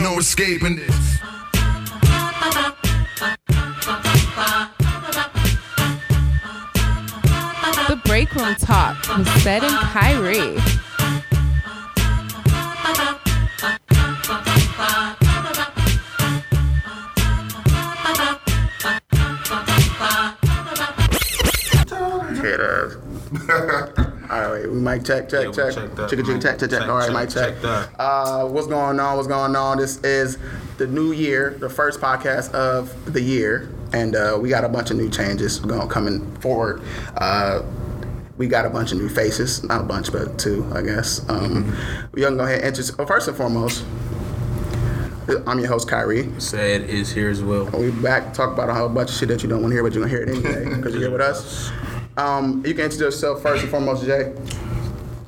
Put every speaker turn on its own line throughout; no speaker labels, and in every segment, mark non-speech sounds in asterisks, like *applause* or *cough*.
no escaping this.
The break room talk with Sed and Kyrie.
All right, we mic check, check,
Yeah,
check.
check.
Chicka, chicka, check, check, check. All right, mic check.
check.
Uh, what's going on? What's going on? This is the new year, the first podcast of the year, and uh, we got a bunch of new changes going coming forward. Uh, we got a bunch of new faces, not a bunch, but two, I guess. Um,
Mm-hmm.
We're gonna go ahead and introduce. Well, first and foremost, I'm your host Kyrie.
Said is here as well.
We back to talk about a whole bunch of shit that you don't want to hear, but you're gonna hear it anyway because you're here with us. Um, you can introduce yourself first and foremost, Jay.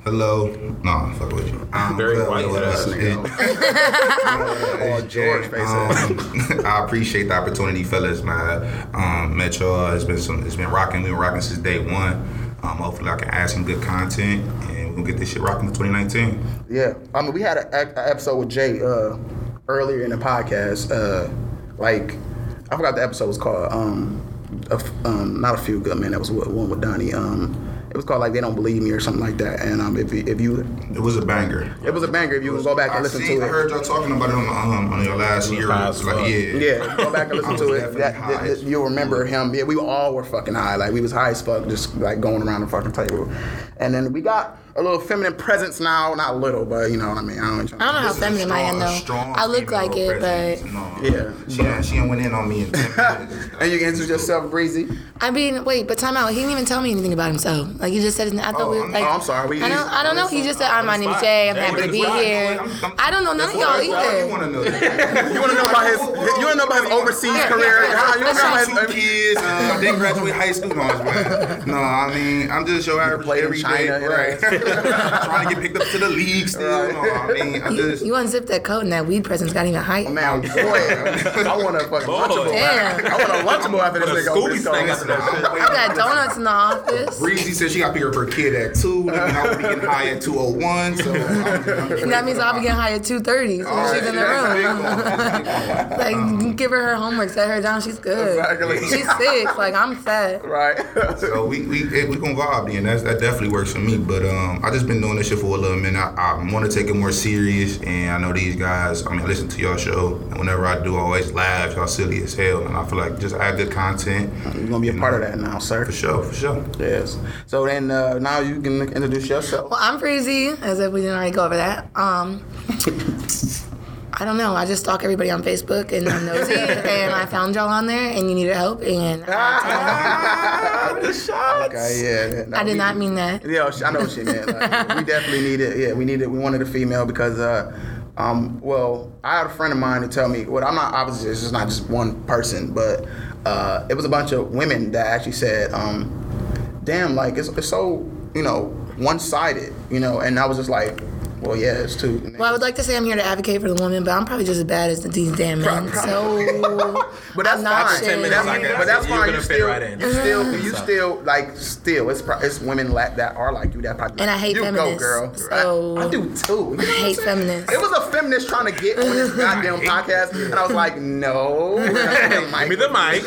Hello. No, fuck with you. Um,
Very
well,
white
well,
ass
uh,
nigga.
it-
Oh, George face
um, I appreciate the opportunity, fellas, man. Um, met y'all. It's been some. It's been rocking. We've been rocking since day one. Um, hopefully, I can add some good content, and we're gonna get this shit rocking for 2019.
Yeah, I mean, we had an episode with Jay uh, earlier in the podcast. Uh, like, I forgot the episode was called. Um, a f um, not a few good men. That was one with Donnie. Um, it was called like they don't believe me or something like that. And um, if you, if you,
It was a banger.
it was a banger. If you would go back and
I
listen
seen,
to it,
I
it.
heard y'all talking about it on, um, on your last year.
high as
Like, yeah,
Yeah, go back and *laughs* listen to it.
definitely
That,
high
that- you'll remember him. Yeah, we all were fucking high. Like we was high as fuck, just like going around the fucking table. And then we got a little feminine presence now. Not little, but you know what I mean. I don't.
I don't know how
This is a
feminine I am though.
strong
I look like it,
presence.
but
no.
Yeah.
She done, she done went in on me *laughs* in
And you can introduce yourself, Breezy.
I mean, wait, but time out. He didn't even tell me anything about himself. Like he just said his name. I thought
Oh,
we were
I'm-
like.
oh, I'm sorry. We-
I don't. I don't know. He just said, "I'm my name's Jay. I'm happy to be here." I don't know none of y'all
That's what I
either.
want to know.
You want to know about his? You want to know about his overseas career?
yeah,
You want to know about his?
kids. Uh, didn't graduate high school. No, it's bad. no, I mean, I'm just your average
played
everyday, right? *laughs* *laughs* Trying to get picked up to the league still. No, I mean, I
You,
just.
you unzip that coat and that weed presence got even height.
Man, *laughs* boy, I want a fucking lunchable.
Damn.
I want a lunchable after this nigga
Scooby snack after that shit.
I got donuts in the office.
Breezy said she got to pick up her kid at two. I would be getting high at 201. So I'm, I'm *laughs*
And that means I'll be getting high at 2.30 so she's in the room. like, give her her homework, set her down, she's good.
Exactly.
She's six, like, I'm set.
Right.
So we we eh, we gonna vibe then. That's, that definitely works for me. But um, I just been doing this shit for a little minute. I, I want to take it more serious, and I know these guys. I mean, I listen to y'all show, and whenever I do, I always laugh. Y'all silly as hell, and I feel like just add good content.
You're gonna be a part of that now, sir.
For sure, for sure.
Yes. So then uh, now you can introduce yourself.
Well, I'm Breezy, as if we didn't already go over that. Um, *laughs* I don't know. I just stalk everybody on Facebook, and I'm nosy, *laughs* and I found y'all on there, and you needed help, and *laughs*
Okay, yeah.
I did not mean that.
Yeah, I know what she meant. Like, we definitely needed. Yeah, we needed. We wanted a female because, uh, um, well, I had a friend of mine to tell me. Well, I'm not opposite, it's just not just one person, but uh, it was a bunch of women that actually said, um, "Damn, like it's, it's so you know one sided, you know." And I was just like, "Well, yeah, it's too."
Well, I would like to say I'm here to advocate for the woman, but I'm probably just as bad as these damn men. So, *laughs*
But that's
not
fine.
shit.
But that's,
Like I
but that's
said, you're
fine. You
fit
still,
right in.
you still, you still, like, still, it's pro- it's women like that are like you that probably.
And I hate
you
feminists,
go, girl.
so-
I, I do too.
I hate feminists.
It was a feminist trying to get on this *laughs* goddamn podcast, and I was like, no. *laughs*
Give me the mic.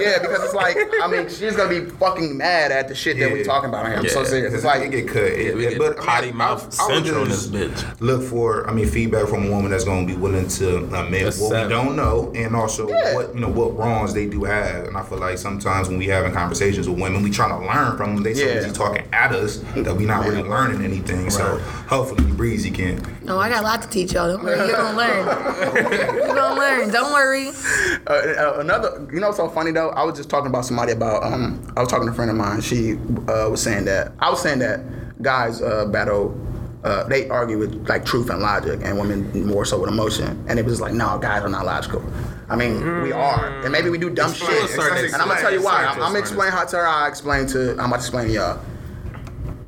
yeah, because it's like, I mean, she's gonna be fucking mad at the shit that we
Yeah.
talking about. I'm so serious. It's
It's like
like,
it get cut. It,
we
it-
get
but I
potty mouth central in
just
this bitch.
Look for, I mean, feedback from a woman that's gonna be willing to admit what
Accept.
we don't know, and also
Yeah.
what you know what wrongs they do have. And I feel like sometimes when we having conversations with women, we trying to learn from them. They so
Yeah.
busy talking at us that we not really learning anything. So hopefully, Breezy can.
Oh, I got a lot to teach y'all. Don't worry, you're gonna learn. You're gonna learn. Don't worry. *laughs*
uh, uh, another, you know, what's so funny though. I was just talking about somebody about. Um, I was talking to a friend of mine. She uh, was saying that I was saying that guys uh, battle. Uh, they argue with like truth and logic, and women more so with emotion. And it was like, no, guys are not logical. I mean, we are, and maybe we do dumb
Explain
shit.
certain
And I'm gonna tell you why. I'm, gonna
explain
explain how to her. I explain to. I'm about to explain to y'all.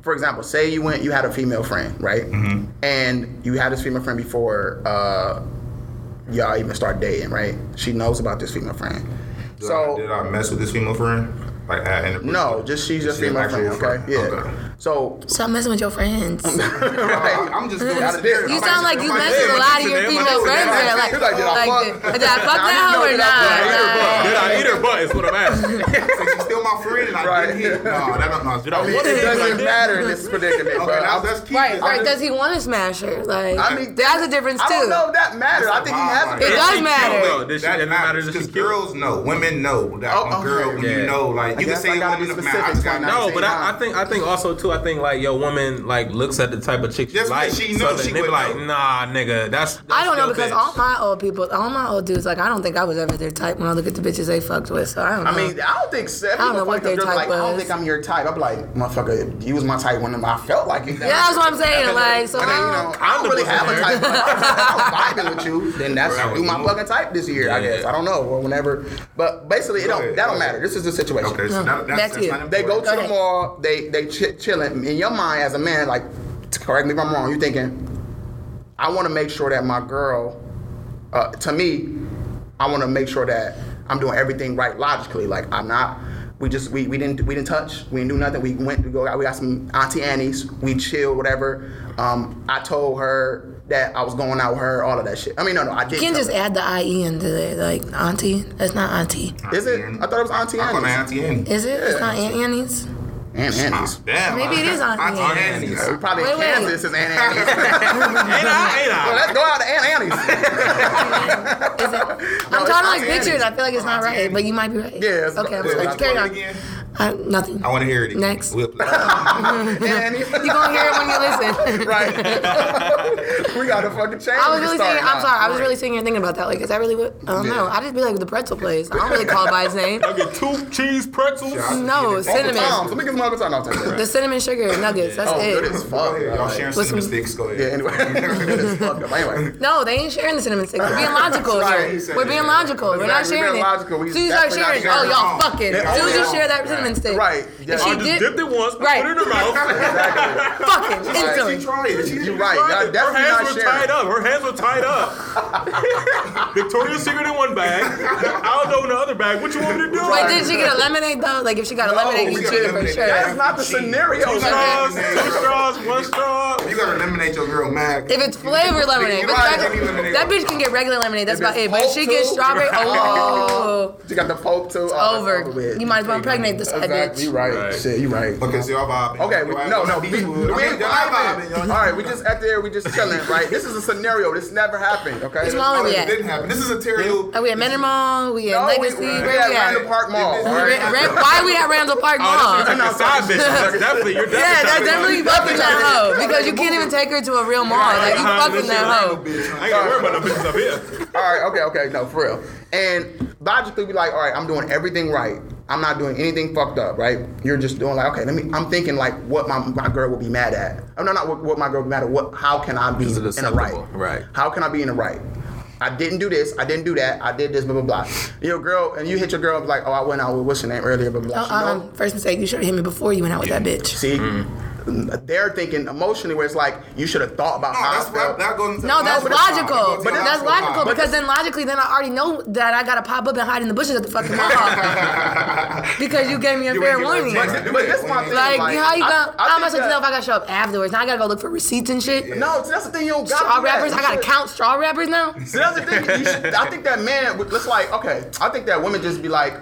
For example, say you went, you had a female friend, right? And you had this female friend before uh, y'all even start dating, right? She knows about this female friend.
Did,
So
I, did I mess with this female friend? Like,
no, just she's your female friend, okay?
friend.
Yeah.
Okay.
So
Stop messing with your friends. *laughs*
right.
I'm just doing
Gotta
this.
do it.
You sound like you mess with a lot of your female friends. There. Like,
like, did I fuck?
did I fuck *laughs* that hoe or not?
Did I eat her butt? Is what I'm asking. *laughs*
So she's still my friend and I
Right.
didn't hit. No, that don't know.
Did I
I mean, it doesn't matter in this predicament.
Okay, now
I'm-
Right, right. Does he want to smash her? Like,
I mean,
that's a difference too.
I don't know if that matters. I think he has a
It
It does
She
matter.
cute, though. Does
That
does it
matters because girls know, women know that
Oh,
a girl
okay.
when
Yeah.
you know, like
I
you can say
I
a
gotta be
man, I just
specific
got
No, but I. I think I think also too. I think like your woman like looks at the type of chick she
Just
like.
like she
so
knows
that
she
they be like,
know.
nah, nigga, that's. that's
I don't know because
bitch.
all my old people, all my old dudes, like I don't think I was ever their type when I look at the bitches they fucked with. So I don't know.
I mean, I don't think seven.
I don't know what their
like,
type
like, I don't think I'm your type. I'm like, motherfucker, you was my type when I felt like it.
yeah, that's what I'm saying. *laughs* Like, so
And then, you
I
know,
don't,
I don't really have a type. I'm vibing with you. Then that's
Right.
you my fucking type this year. I guess I don't know or whenever. But basically, it don't that don't matter. This is the situation.
Okay, so
No,
that, that's,
that's
that's
They go to the mall. They they ch- chilling. In your mind as a man, like, correct me if I'm wrong. You're thinking, I want to make sure that my girl, uh, to me, I want to make sure that I'm doing everything right logically. Like I'm not. We just we, we didn't we didn't touch. We didn't do nothing. We went we go we got some Auntie Annie's. We chilled whatever. Um, I told her that I was going out with her. All of that shit. I mean no no I did.
you can just add the IE into it. Like, auntie. That's not auntie.
Is it? I thought it was Auntie Annie's.
I'm
Annie's.
Auntie Annie.
Is it? It's not Aunt Annie's.
And Annie's.
Damn.
Maybe it is Auntie
Auntie
Annie's.
Annie's.
We probably
Wait,
in
wait.
Kansas is Aunt Annie's. *laughs*
Ain't I? Ain't
well, let's go out to Aunt Annie's. *laughs*
I'm trying to like
Auntie
picture it. I feel like it's not right,
Annie's.
but you might be right.
Yeah, it's-
Okay, I'm sorry. Carry
Play
on.
It.
I, nothing.
I want to hear it again.
Next.
We'll play. *laughs*
You gonna hear it when you listen. *laughs*
right. *laughs* we got to fucking change.
I was really sitting. I'm
now.
sorry. I was really sitting here thinking about that. Like, is that really what? I don't know. I just be like the pretzel place. I don't really call it by its name.
I get two cheese pretzels.
No, cinnamon.
Tom's. Let me get some Uncle Tom's. I'll take that.
The cinnamon sugar nuggets. That's
Oh, good
it.
as
Go
fuck.
ahead. Y'all sharing
With
cinnamon
some-
sticks. Go ahead.
Yeah, anyway. good as fuck. Anyway.
No, they ain't sharing the cinnamon sticks. We're being logical
Right.
here. We're being logical. We're not
Exactly. We're
sharing
being
it.
logical. We
As soon as you start sharing, oh
sharing
y'all fucking.
Yeah,
As soon as you
oh,
share that cinnamon stick.
Right.
If
Yeah.
she
I just
did,
dipped it once,
Right.
put it in her mouth. *laughs*
Exactly.
fucking
She
instantly.
tried it. She
You're
did
right.
it.
Her hands
not
were
sharing.
tied up. Her hands were tied up. *laughs* Victoria's Secret in one bag, Aldo in the other bag. What you want me to do?
Wait, did she get a lemonade though? Like if she got a lemonade, you
got
cheated for sure.
That's not the scenario.
Two straws, two straws, one straw.
You gotta eliminate your girl mad.
If it's flavored lemonade, but that,
Lemonade.
that bitch can get regular lemonade. That's about it. But if she gets strawberry, oh.
oh, You got the poke too.
it's
Oh,
over.
that's.
You might as well impregnate this side
Exactly. You
bitch.
right.
Right.
Shit, you right.
Okay, so y'all vibing.
Okay, we, no, no, we, we,
Beachwood.
we
I
ain't
mean, y'all
vibing.
vibing.
All right, we just out there, we just chilling, right? This is a scenario. This never happened, okay?
Which mall
Oh,
are we
it
at?
didn't happen. This is a terrible.
Are we at Menor Mall? We at
No, we,
Legacy?
we, we
Where
at Randall? Park Mall. all
Ra-
right?
Ra- Why are we at Randall Park Mall?
Oh, this is like a side bitch. That's definitely you're definitely.
Yeah, that's definitely fucking that hoe because you can't even take her to a real mall. Like you fucking that
shit.
hoe.
I ain't gonna worry about no bitches up here.
All right, okay, okay, no, for real. And logically, be like, all right, I'm doing everything right. I'm not doing anything fucked up, right? You're just doing like, okay, let me. I'm thinking like, what my, my girl will be mad at. Oh no, not what, what my girl will be mad at. What? How can I be in the right?
Right.
How can I be in the right? I didn't do this. I didn't do that. I did this. Blah blah blah. Your girl, and you hit your girl like, oh, I went out with what's her name earlier. Blah blah.
Oh,
blah. She know-
um, first mistake, you should have hit me before you went out with that bitch.
See, they're thinking emotionally where it's like you should have thought about
No,
how
that's
I
what
felt.
that goes into
No, that's
logical side. It
logical.
goes to
But that's
logical
logical
side.
because then logically, then I already know that I gotta pop up and hide in the bushes at the fucking mall *laughs* because you gave me a
You
fair
ain't get no
warning.
chance.
But, but this my thing.
Like, how you gonna?
I
how am I supposed to
that-
know if I gotta show up afterwards? Now I gotta go look for receipts and shit.
No, see, that's the thing. You don't got
Straw wrappers. I gotta count straw wrappers now.
See, that's the thing. You should, I think that man, it's like, okay, I think that women just be like,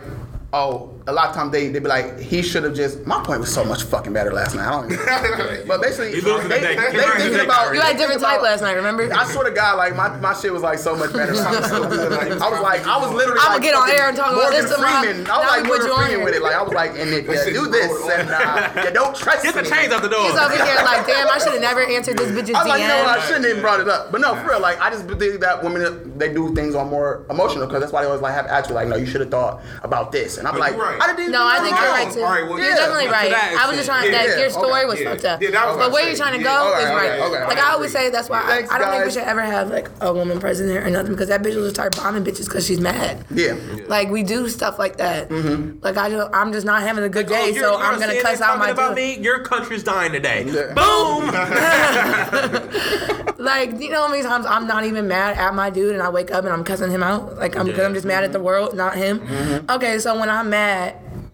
oh, a lot of times they they be like, he should have just. My point was so much fucking better last night. I don't even. *laughs* but basically,
He losing
they,
the day.
they,
He losing the
thinking about.
You had
they
different type
about-
last night. Remember?
I swear to God, like my, my shit was like so much better. *laughs* I was like, I was literally.
I'ma get on air and talk about
Morgan
this tomorrow.
Freeman. I was
Now
like
we put
Morgan
you on
Freeman with it. Like I was like, and it, yeah, do this, and uh, *laughs* you don't trust
Get the
me.
chains out the door.
He's over here like, damn, I should have never answered this bitch's
I was like, you know what? I shouldn't even brought it up. But no, for real, like I just believe that women they do things on more emotional because that's why they always like have attitude. Like, no, you should have thought about this. And I'm like,
you're right.
I didn't.
No, I think you're right too.
all right, well,
you're
yeah,
definitely right. I was just trying
extent,
that
yeah,
your
okay,
story was
yeah.
fucked up.
Yeah, that was
but where you're trying to go
okay,
is
okay,
right.
okay,
like
okay.
I always say, that's why I,
Thanks,
I don't think we should ever have like a woman president or nothing because that bitch will just start bombing bitches because she's mad.
Yeah.
Like we do stuff like that. Mm-hmm. Like I just, I'm just not having a good
Oh,
day,
you're-
so I'm gonna
CNN
cuss out my
about
dude.
me. Your country's dying today.
Yeah.
Boom. *laughs* *laughs*
Like you know how many times I'm not even mad at my dude and I wake up and I'm cussing him out. Like I'm because
Yeah.
I'm just mad at the world, not him. Mm-hmm. Okay, so when I'm mad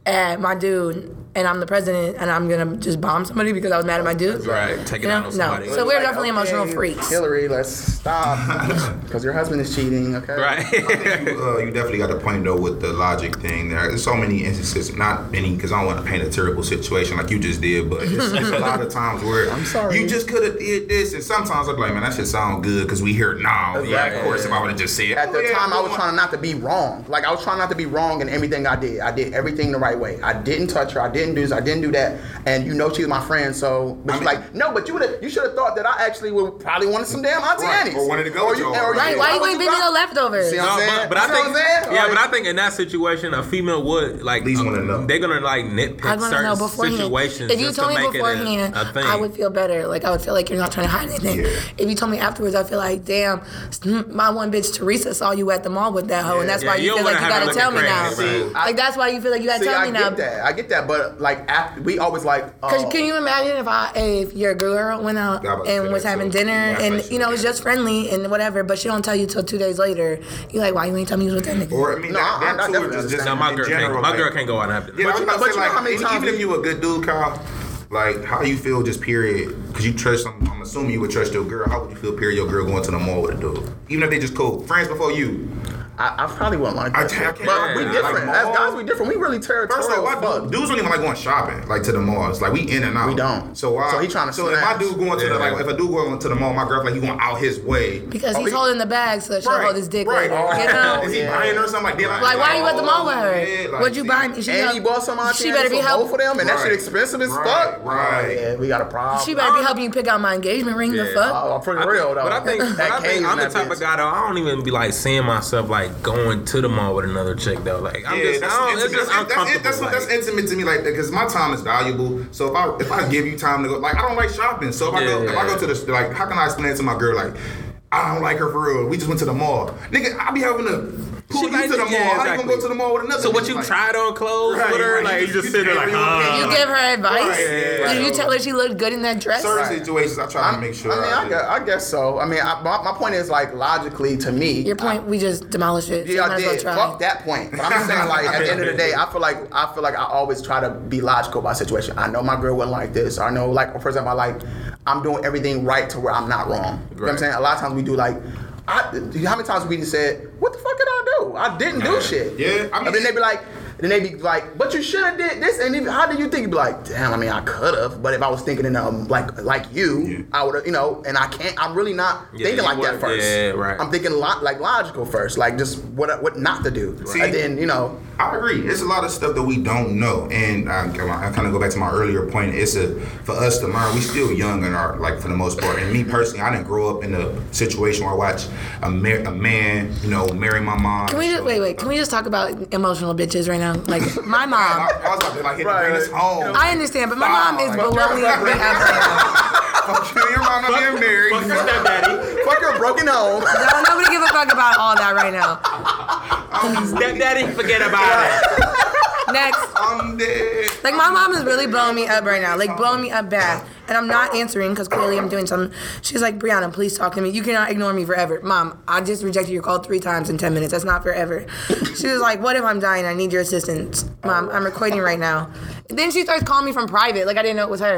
at my dude and I'm the president and I'm gonna just bomb somebody because I was mad at my dude.
Right, take it
You know?
out somebody.
No. So we're
Like,
definitely
okay,
emotional freaks.
Hillary, let's stop *laughs* because your husband is cheating. Okay.
Right.
you, uh, you definitely got a point though with the logic thing. There- There's so many instances, not many, because I don't want to paint a terrible situation like you just did, but it's, it's a lot of *laughs* times where
I'm sorry.
you just could have did this, and sometimes I'm like, man, that should sound good because we hear it now. Yeah, of course, if I would have just said.
At the
oh, yeah,
time, I was
on.
trying not to be wrong. Like I was trying not to be wrong in everything I did. I did everything the right way. I didn't touch her. I didn't do this. I didn't do that. And you know she's my friend, so but
I
she's
mean-
like, no, but you would. You should have thought that I actually would probably wanted some damn Auntie
Right,
Annie's.
or wanted to go
Or
with
you-
y'all.
or
Right? Why
why
you
would
ain't been to
got-
the leftovers?
See what I'm saying?
but, but I
You see what
think,
I'm saying?
yeah, but I think in that situation, a female would like
At least wanna um, know.
They're gonna like nitpick
I'd want to
certain
know beforehand.
situations
If you
just
told
to
me beforehand,
it a, a thing.
I would feel better. Like I would feel like you're not trying to hide anything.
Yeah.
If you told me afterwards, I feel like, damn, hmm, my one bitch Teresa saw you at the mall with that hoe, and that's
Yeah,
why
you
you feel like you gotta tell me now.
crazy,
right?
Like that's why you feel like you gotta
See,
tell
I
me
get
now.
that. I get that, but like after, we always like.
Cause
oh,
can you imagine if I if your girl went out
Yeah, I was about to
and was having
too.
dinner
Yeah,
and you know it's just friendly and whatever, but she don't tell you till two days later. You like why you ain't tell me you was with that nigga?
Or I mean,
No,
that,
I- I
that too
definitely
is just
no, my girl
general,
can't. My girl can't go out and have
Yeah, I was
you know-
to say,
but you know
like,
how many
even
times
if you a good dude, Kyle, like, how you feel just period? Because you trust, I'm, I'm assuming you would trust your girl. How would you feel period your girl going to the mall with a dude? Even if they just cool. Friends before you.
I, I probably wouldn't like
I
that.
can't-
shit. but we different.
like
As guys, we different. We really territorial.
First of all, why
fuck.
dudes don't even like going shopping, like to the malls. Like we in and out.
We don't.
So why?
So he tryna
So if my
snatch.
dude going to the like, if a dude going to the mall, my girl like he going out his way.
Because
Oh,
he's
he-
holding the bag so she'll hold his dick
right.
later. You *laughs* know?
Is he
Yeah.
buying her something like that?
Like why you at the mall oh, with her?
Like,
What'd you
see,
buy? She,
And he bought some Auntie
She better be
Annie's for
help.
both of them, and that shit expensive as fuck.
right.
Oh, yeah, we got a problem.
She better be helping you pick out my engagement ring. The
Yeah.
fuck?
Oh, for real though.
But I think, I think I'm the type of guy though. I don't even be like seeing myself like going to the mall with another chick though. Like I'm
Yeah,
just,
that's,
I don't, it's
intimate.
just
that's, that's, that's, that's,
like-
intimate to me, like because my time is valuable. So if I if I give you time to go, like I don't like shopping. So if I go if I go to the like, how can I explain to my girl like? I don't like her for real. We just went to the mall, nigga. I be having to pull
She
you to the
to-
mall.
yeah,
How you gonna go to the mall with another?
So what you
Like,
tried on clothes
Right,
with her?
right.
Like
You
you just
just
sit there like,
her
huh?
opinion.
You give her advice?
Right, yeah,
Did you
yeah.
tell her she looked good in that dress?
certain
Right.
situations, I try to
I'm-
make sure.
I mean, I
do.
guess, I guess so. I mean, I, my, my point is like logically to me.
Your point, we just demolished it.
Yeah,
you
I
might as well
did.
try.
Fuck that point. But I'm just saying, like, at the end of the day, I feel like I feel like I always try to be logical about situation. I know my girl wouldn't like this. I know, like, for example, I like I'm doing everything right to where I'm not wrong. You know what I'm saying? A lot of times we do like. I, how many times we just said, "What the fuck did I do? I didn't do shit."
Yeah, I mean-
and then they be like, then they be like, "But you should have did this." And then, how do you think? You be like, "Damn, I mean, I could have." But if I was thinking in um like like you,
Yeah.
I would have, you know. And I can't. I'm really not
Yeah,
thinking
you
like that first.
yeah, right.
I'm thinking lo- like logical first, like just what what not to do,
See-
and then you know.
I agree. It's a lot of stuff that we don't know, and I, I kind of go back to my earlier point. It's a for us to learn. We still young in our like for the most part. And me personally, I didn't grow up in a situation where I watch a, mar- a man, you know, marry my mom.
Can we just wait? Wait. Can we just talk about emotional bitches right now? Like my mom. *laughs*
I was about to like hit
Right.
the greatest home.
I understand, but my mom is
Fuck
below me
your
every aspect.
Fuck you, your mom not being married.
Fuck your stepdaddy.
Fuck your broken home.
No, nobody give a fuck about all that right now. *laughs*
Um, stepdaddy, forget about it. *laughs*
Next.
I'm dead.
Like my mom is really blowing me up right now, like blowing me up bad, and I'm not answering because clearly I'm doing something. She's like, Brianna, please talk to me. You cannot ignore me forever, mom. I just rejected your call three times in ten minutes. That's not forever. She was like, What if I'm dying? I need your assistance, mom. I'm recording right now. then she starts calling me from private, like I didn't know it was her.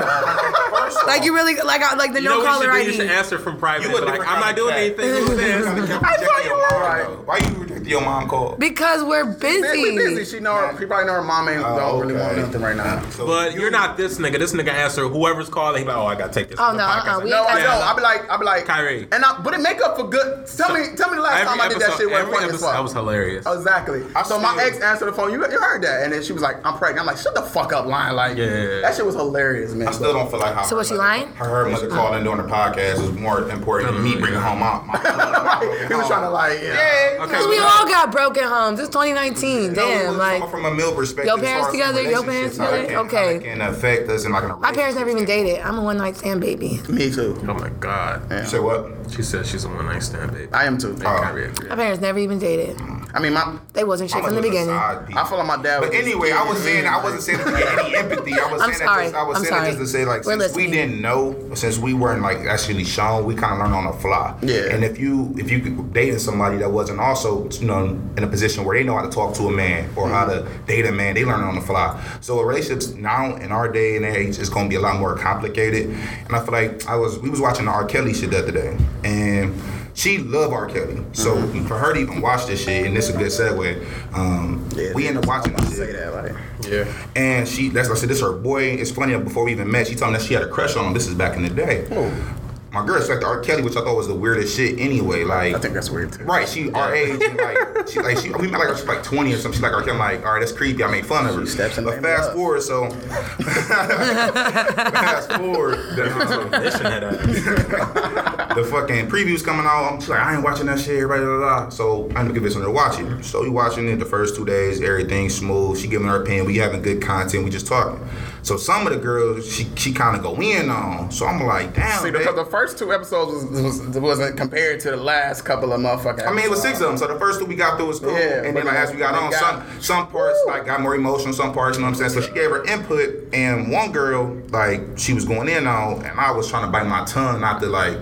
like you really, like I, like the
You
no
know what
caller
you should do? You
ID.
should answer from private.
You a
Like,
different
I'm not doing
cat.
anything. *laughs*
I thought you were. Why you rejected your mom call?
Because we're
Man, we busy.
busy.
She know. Her, she probably know her mom ain't
Oh,
don't really want nothing right now.
So
But
you-
you're not this nigga. This nigga answer whoever's calling. He like, oh, I gotta take this.
Oh,
from
no, uh-uh, we
No,
ain't
I
got
don't.
Yeah.
I be like, I be like,
Kyrie.
And I, but it make up for good. Tell me, tell me the last
Every
time I did that shit.
Every
funny as
episode,
fuck.
That was hilarious.
Exactly.
I
so my ex answered the phone. You, you heard that, and then she was like, "I'm pregnant." I'm like, "Shut the fuck up, lying!" Like,
Yeah.
that shit was hilarious, man.
I still don't feel like how.
So was she lying?
Her, her mother calling during the podcast was more important than me bringing home my. my *laughs*
He was trying to like, yeah.
Yeah.
Okay,
Cause we
but-
all got broken homes. It's 2019. Damn,
from-
like
from a male perspective.
Your parents together? Your parents
how
together?
can-
Okay.
it Can affect us in like a
my parents never even dated. I'm a one night stand baby.
Me too.
Oh my god.
You say what?
She said she's a one night stand, baby.
I am too.
Oh.
Kyrie agreed.
My parents never even dated.
I mean, my
They wasn't shit from the beginning.
I feel like my dad.
But
was
anyway, I was saying I wasn't saying to get any *laughs* empathy. I was
I'm
saying
sorry.
that just, I was
I'm
saying
sorry.
that just to say like
We're
since we didn't know, since we weren't like actually shown, we kind of learned on the fly.
Yeah.
And if you if you could dating somebody that wasn't also you know in a position where they know how to talk to a man or how to mm-hmm. date a man, they learn on the fly. So relationships now in our day and age is going to be a lot more complicated. And I feel like I was we was watching the R. Kelly shit the other day, and she loved R. Kelly. So for her to even watch this shit, and this is a good segue. Um,
Yeah,
we end up watching
I'm
this shit.
say that like.
Yeah.
And she, that's like I said, this her boy. It's funny before we even met, she told me that she had a crush on him. This is back in the day. My girl respected R. Kelly, which I thought was the weirdest shit anyway. Like,
I think that's weird too.
right? She our age, and like *laughs* she like she we met like she's like twenty or something. She's like R. Kelly. I'm like, all right, that's creepy. I made fun of her.
She steps
but *laughs* fast forward, so fast forward. The, um,
Mission had a- *laughs*
the fucking previews coming out. I'm she's like, I ain't watching that shit, blah, blah, blah. So I'm gonna give this one to watch it. So we watching it the first two days, everything smooth. She giving her opinion. We having good content. We just talking. So some of the girls she she kind of go in on. So I'm like, damn.
See, because the first two episodes was, was, wasn't compared to the last couple of motherfucking.
I mean, it was six of them. So the first two we got through was cool.
Yeah,
and then like, as we got on,
they
some some parts like got more emotional, some parts, you know what I'm saying? So she gave her input, and one girl like she was going in on, and I was trying to bite my tongue not to like.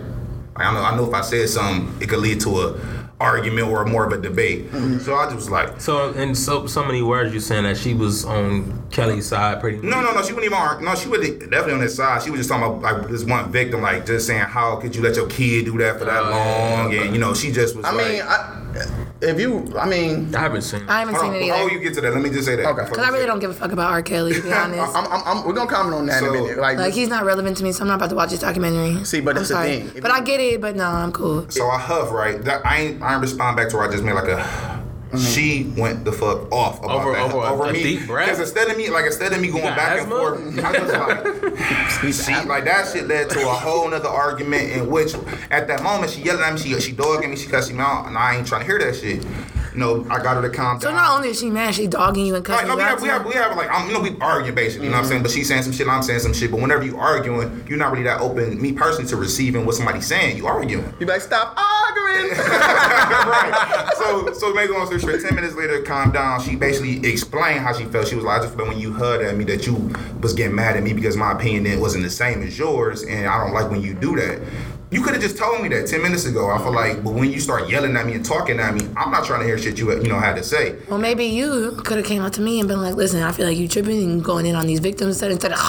Like I know I know if I said something, it could lead to a argument or more of a debate.
Mm-hmm.
So I just was like.
So in so so many words, you're saying that she was on Kelly's side, pretty much.
No, no, no. She wasn't even on. No, she was definitely on his side. She was just talking about like this one victim, like just saying how could you let your kid do that for that
yeah,
long,
okay.
and you know she just was.
I
like,
mean, I, if you, I mean,
I haven't seen. It.
I haven't seen
on,
it
before
either.
you get to that, let me just say that.
Okay.
Because I really don't give a fuck about R. Kelly, to be *laughs* honest.
I'm, I'm, I'm, we're gonna comment on that in a minute. Like,
Like he's not relevant to me, so I'm not about to watch his documentary.
See, but
I'm
that's the
sorry.
thing. If
But
you-
I get it. But no, I'm cool.
So I huff right. That I ain't I ain't respond back to her. I just made like a. Mm-hmm. She went the fuck off about
Over-
that
over a- a
me.
deep?
Because instead of me, like instead of me going back
asthma?
and forth, I was like, *laughs* she like that shit led to a whole nother argument in which at that moment she yelled at me, she she dogging me, she cussing me out, and I ain't trying to hear that shit. You know, I got her to calm
So
down.
So not only is she mad, she dogging you and
Right,
cussing
no,
you
we have, we have, we have, like, I'm, you know, we arguing basically, you know what I'm saying? But she's saying some shit, I'm saying some shit. But whenever you arguing, you're not really that open, me personally, to receiving what somebody's saying. You arguing.
you be like, stop arguing. *laughs*
right. So, so make a long story short, ten minutes later, calm down. She basically explained how she felt. She was like, I just feel when you heard at me that you was getting mad at me because my opinion then wasn't the same as yours, and I don't like when you do that. You could have just told me that ten minutes ago. I feel like, but when you start yelling at me and talking at me, I'm not trying to hear shit you you know had to say.
Well, maybe you could have came up to me and been like, "Listen, I feel like you tripping and going in on these victims instead instead of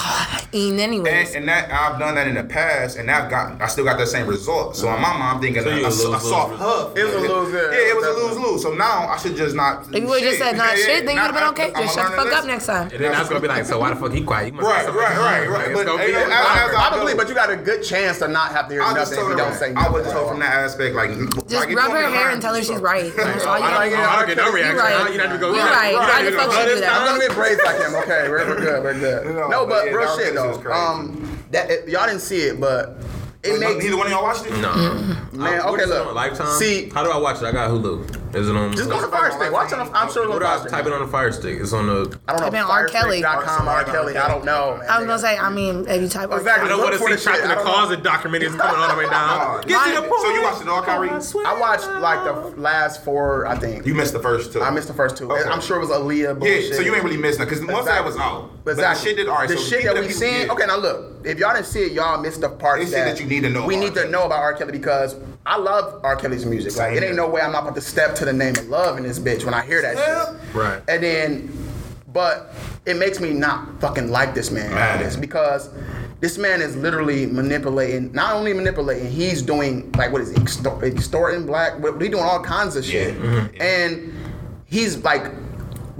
eating anyways."
And, and that I've done that in the past, and I've got I still got that same result. So in my mind, I'm thinking
So
a,
you
a,
a
a
lose-lose.
soft huff.
It was a lose, yeah.
Yeah, it was a lose lose. So now I should just not.
if you would have just said not
Yeah,
shit, then you would have been okay.
I'ma
Just shut the fuck up next time.
And then I was gonna be like, so why the fuck he quiet? He must
Right,
have
right, right, right.
Like,
But,
it's gonna
hey,
be
no,
a-
as- as I
Probably, but you got a good chance to not have to hear nothing
just
if
told
don't say
I
nothing.
would just told from that aspect, like,
Just rub her hair and tell her she's right. That's all you
I
gotta
don't. I don't get no reaction.
right.
You not even go.
You're
you not-
right.
you not
Why the
even
fuck
go
she do that?
I'm gonna get braids like him. Okay, we're, we're good. We're good. *laughs*
No,
No,
but
but real shit though. Um, that it, y'all didn't see it, but it
Wait,
makes
Neither one of y'all watched it?
No.
Man, okay,
is it
look.
Lifetime.
See-
how do I watch it? I got Hulu. Is it on?
just go to the Fire Stick. Watch it. on- I'm sure
What do I
Stick.
type it on the Fire Stick? It's on the.
I don't know.
Type in R. Kelly.
Firestick.com, R. Kelly. I don't know.
I was gonna say, I mean, if you type R.
Exactly.
I don't
Look
want to
for
see
the
trapped
shit.
in
I
the
don't
closet documentaries coming all the way down. *laughs* Get to the point.
So you watched it all, Kyrie?
I watched like the last four. I think
You missed the first two.
I missed the first two. I'm sure it was Aaliyah
Yeah, so you ain't really missed it because most of that was out. But the shit did all right.
The
so
shit that we seen. Okay, now look. If y'all didn't see it, y'all missed the part
It's
that,
that you need to know
We
about
need
R.
to know about R. Kelly because I love R. Kelly's music. Like
Same
it ain't no way I'm not about to step to the name of love in this bitch when I hear that shit.
Right.
And then, but it makes me not fucking like this man,
Man.
This because this man is literally manipulating. Not only manipulating, he's doing like what is he extor- extorting black? What, he doing all kinds of shit,
Yeah. Mhm.
and he's like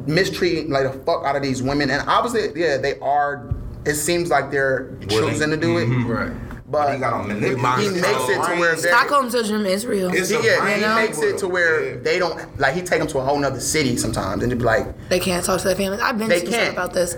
mistreating like the fuck out of these women. And obviously, yeah, they are. It seems like they're
Willing.
choosing to do it,
Right.
But
He got on
he
manipulate.
makes it to where
Stockholm syndrome is real.
It's
he, yeah,
brain
he makes it to where
Yeah.
they don't like. He take them to a whole nother city sometimes, and they be like,
They can't talk to their families. I've been
They
seeing stuff
can't.
about this.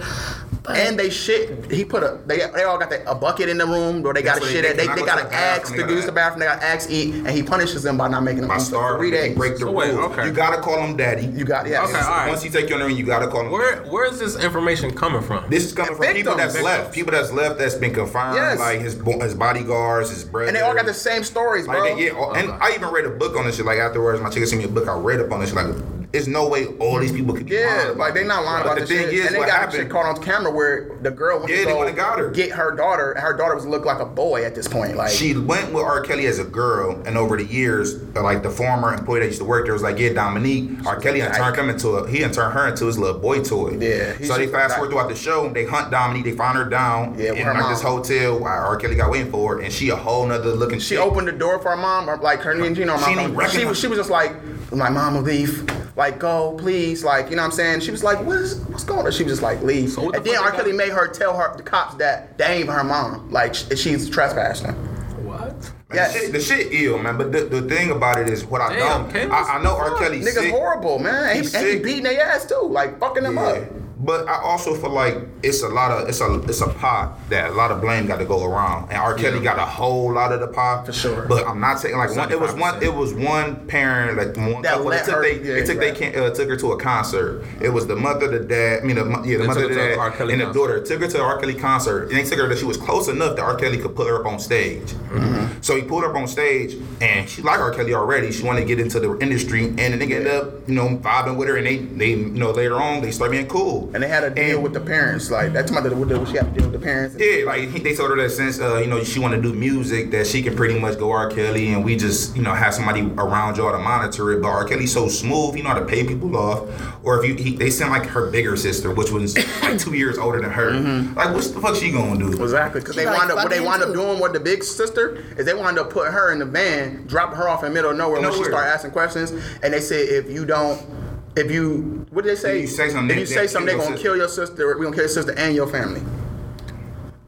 But
and they shit. He put a they, they all got the, a bucket in the room, or they got a shit.
they-
they
they
they got
an
axe
to the bathroom,
ask
they
to use the bathroom. They got to ask eat, and he punishes them by not making them
By
eat for
starving,
three days.
break the
So wait,
rules.
okay.
You gotta call him daddy.
You got yeah.
Okay, all right.
Once he take you on there, you gotta call him.
Where Where is this information coming from?
This is coming from people
Victims.
that's left. People that's left that's been confirmed.
Yes.
Like his bo- his bodyguards, his brothers.
And they all got the same stories, bro.
Like, they- yeah, oh, all- and I even read a book on this shit. Like afterwards, my chick sent me a book. I read up on this. Shit. Like There's no way all these people could lying
Yeah, like they
it.
not lying about
the thing
shit.
is,
and they
what
got
happened?
shit caught on camera where the girl went
Yeah,
to go
got her.
get her daughter, and her daughter was look like a boy at this point. Like
She went with R. Kelly as a girl, and over the years, like the former employee that used to work there was like, "Yeah, Dominique, R. Kelly had turned him into a he and turned her into his little boy toy."
Yeah,
So they fast forward throughout the show, they hunt Dominique, they find her down
Yeah,
in like
mom.
this hotel R. Kelly got waiting for her, and she a whole nother looking.
she opened the door for her mom, like her, know, her
She
She was, she was just like, my mom will leave. Like, go, please. Like, you know what I'm saying? She was like, what is, what's going on? She was just like, leave.
So what the
and then
fuck
R. Kelly made her tell her the cops that they ain't her mom. Like, she's trespassing.
What?
Man,
Yes.
the, shit, the shit ill, man. But the, the thing about it is, what I
Damn,
don't, I, I know R. Kelly
Niggas
sick.
horrible, man. And
He's
he, and he beating their ass too, like fucking them
Yeah.
up.
But I also feel like it's a lot of it's a it's a pot that a lot of blame got to go around, and R. Kelly got a whole lot of the pot
For sure.
But I'm not saying like one, it was one it was one parent like one
That
couple
let
took
her-
they,
yeah,
they took
right.
they uh, took her to a concert. It was the mother, the dad, I mean the yeah the
They
mother, the dad,
R. Kelly
and the daughter took her to the R. Kelly concert, and they took her that she was close enough that R. Kelly could put her up on stage.
Mm-hmm.
So he pulled her up on stage, and she liked R. Kelly already. She wanted to get into the industry, and the nigga ended up you know vibing with her, and they they you know later on they started being cool.
And they had a deal
And-
with the parents. Like that's my what she had to deal with the parents.
Yeah, like he, they told her that since uh, you know she want to do music, that she can pretty much go R. Kelly, and we just you know have somebody around y'all to monitor it. But R. Kelly's so smooth, you know how to pay people off. Or if you, he, they send like her bigger sister, which was *laughs* like two years older than her. Like, what's the fuck she gonna do?
Exactly, because they
like
wound up what they
fucking
wound up doing with the big sister is they wound up putting her in the van, dropping her off in the middle of nowhere when she
Nowhere.
started asking questions, and they said if you don't, if you what did they say?
If you say something,
if you
they-
say
they
something,
kill
they're
your
gonna
sister.
kill your sister. We gonna kill your sister and your family.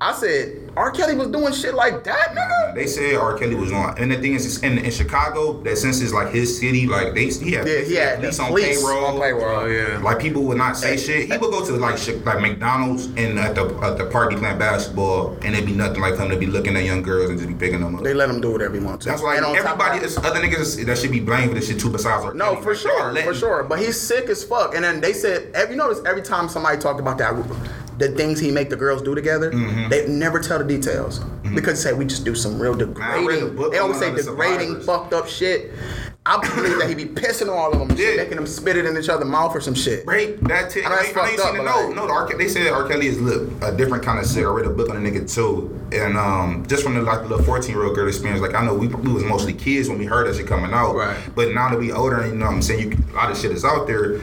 I said R. Kelly was doing shit like that, nigga.
They said R. Kelly was on, and the thing is, in, in Chicago, that since it's like his city, like they he had,
Yeah, he had
police on payroll.
on payroll.
Yeah.
Like people would not say shit. He would go to like like McDonald's and at the at the party playing basketball, and it'd be nothing like him to be looking at young girls and just be picking them up.
They let him do whatever he wants.
That's why
And on top of
everybody, is, other niggas that should be blamed for this shit too. Besides, R.
No,
Kelly.
for
Like,
sure, for sure. But he's sick as fuck. And then they said, you notice every time somebody talked about that, the things he make the girls do together,
Mm-hmm.
they never tell the details because they say we just do some real
read the
degrading. They always say
one of the
degrading,
survivors.
fucked up shit. I believe that he be pissing on all of them, shit,
Yeah.
making them spit it in each other's mouth or some shit.
Right, that t-
I
I,
that's
I
fucked
seen
up, but like-
No, the R. They said R. Kelly is look a different kind of sick. I read a book on the nigga too, and um, just from the like the little fourteen year old girl experience, like I know we, we was mostly kids when we heard that shit coming out,
Right.
But now that we older, and you know what I'm saying, you, a lot of shit is out there.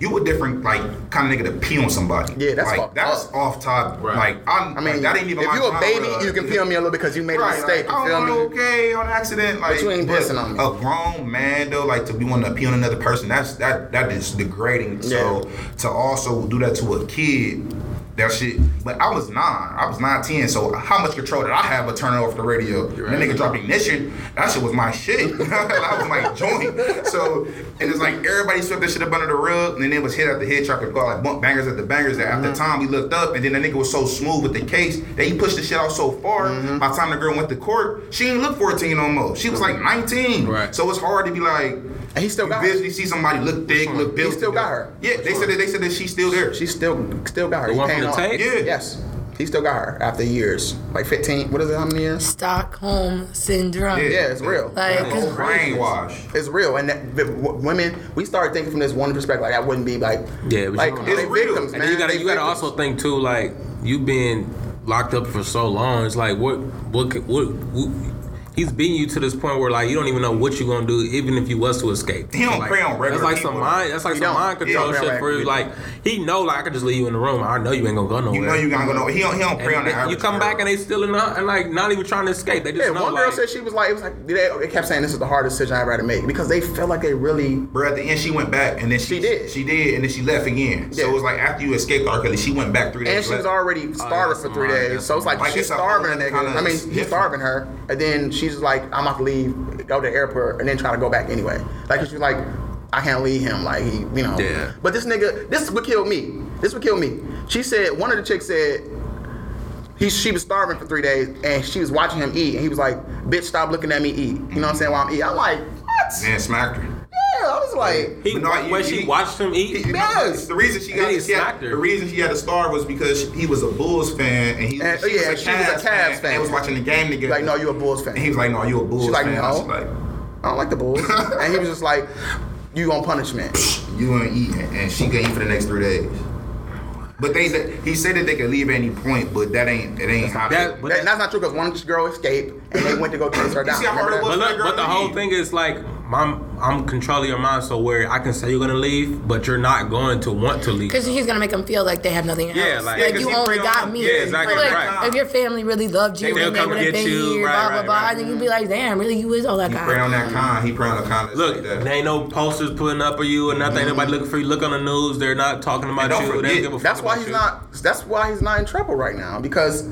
You a different like kind of nigga to pee on somebody.
Yeah, that's
like
fucked
that's
up.
off top.
Right.
Like I'm,
I mean,
like, that ain't even
if
my
you a
genre.
baby, you can pee on me a little because you made a mistake.
like,
you feel me?
okay, on accident. Like,
you ain't pissing on me.
A grown man though, like to be wanting to pee on another person, that's that that is degrading. So to also do that to a kid, that shit. But I was nine, I was nine, ten. So how much control did I have of turning off the radio? When that nigga dropped ignition, that shit was my shit. *laughs* that was my joint. So and it's like everybody swept that shit up under the rug, and then it was hit at the head trap and called like bump bangers at the bangers. That
Mm-hmm.
after time we looked up, and then the nigga was so smooth with the case that he pushed the shit out so far.
Mm-hmm.
By the time the girl went to court, she didn't look 14 no more. She was like 19.
Right.
So it's hard to be like.
And he still
you
got her.
visually see somebody look thick, look built.
He still got her.
Yeah, they said that they said that she's still there.
She's still still got her.
The
He
one from the
off.
tape?
Yeah.
Yes. He still got her after years. Like 15, what is it, how many years?
Stockholm syndrome.
Yeah, it's real.
Like,
It's brainwash.
It's real, and that, the w- women, we started thinking from this one perspective, like that wouldn't be like,
Yeah, but
like
you don't
they
know. It's real.
victims,
And
man.
then you gotta you gotta also think too, like you've been locked up for so long. It's like what what could- what, what he's beating you to this point where like you don't even know what you're gonna do, even if you was to escape.
He don't
like,
prey on regular
That's like some
people.
mind. That's like
He
some mind control
don't
shit for
regular
like he know like I could just leave you in the room. I know you ain't gonna go nowhere.
You know you gotta go. No, he don't. He don't prey on
And
the
then you come back and they still in the, and like not even trying to escape. They just
Yeah,
know
one
like,
girl said she was like, it was like they, they kept saying this is the hardest decision I ever had to make because they felt like they really.
Bro, at the end she went back and then she,
She did.
She did, and then she left again. So
Yeah.
it was like after you escaped R. Kelly, she went back three days.
And she was already oh,
starving
for three days, so it's like, she's starving a
whole
nigga.
kinda
I mean, he's starving her, and then she's like, I'm about to leave, go to the airport, and then try to go back anyway. Like she's like, I can't leave him. Like he, you know.
Yeah.
But this nigga, this would kill me. This would kill me. She said one of the chicks said. He, she was starving for three days, and she was watching him eat, and he was like, "Bitch, stop looking at me eat." You know what I'm saying? While I'm eating, I'm like, "What?"
Man, smacked her.
Yeah, I was like,
he,
But no,
when
he-
she
he-
watched him eat.
You know,
Yes.
The reason she got
he
she had-
her.
the reason she had to star was because he was a Bulls fan and he
And-
she
yeah,
was a
she was a
Cavs
Cavs
and
fan.
They was watching the game together.
like, no, you a Bulls fan.
And he was like, no, you a Bulls
She like,
fan.
no.
I was like,
I don't like the Bulls. *laughs* and he was just like, you on punishment.
You ain't eating, and she can eat for the next three days. But they, he said that they could leave at any point, but that ain't, it ain't how.
That-
That- that's not true because one girl escaped and they went to go chase her *laughs*
You
down.
see how hard it was?
But look, but the whole thing is like, I'm I'm controlling your mind so where I can say you're gonna leave, but you're not going to want to leave.
Because he's gonna make them feel like they have nothing else.
Yeah, like-
Yeah,
like
'cause
you
he
only
prey on
got me.
Yeah, exactly,
Like,
right.
If your family really loved you
They'll
and they
come
would have
get
been
you,
here,
right,
blah blah
right,
blah,
right.
then you'd be like, damn, really, you is all that
He
guy.
prey on that con. He prey on the con.
Look,
like that.
there ain't no posters putting up of you or nothing. Mm-hmm. Nobody looking for you. Look on the news. They're not talking about
don't
you. They don't give a fuck
That's why
about
he's
you.
not. That's why he's not in trouble right now because,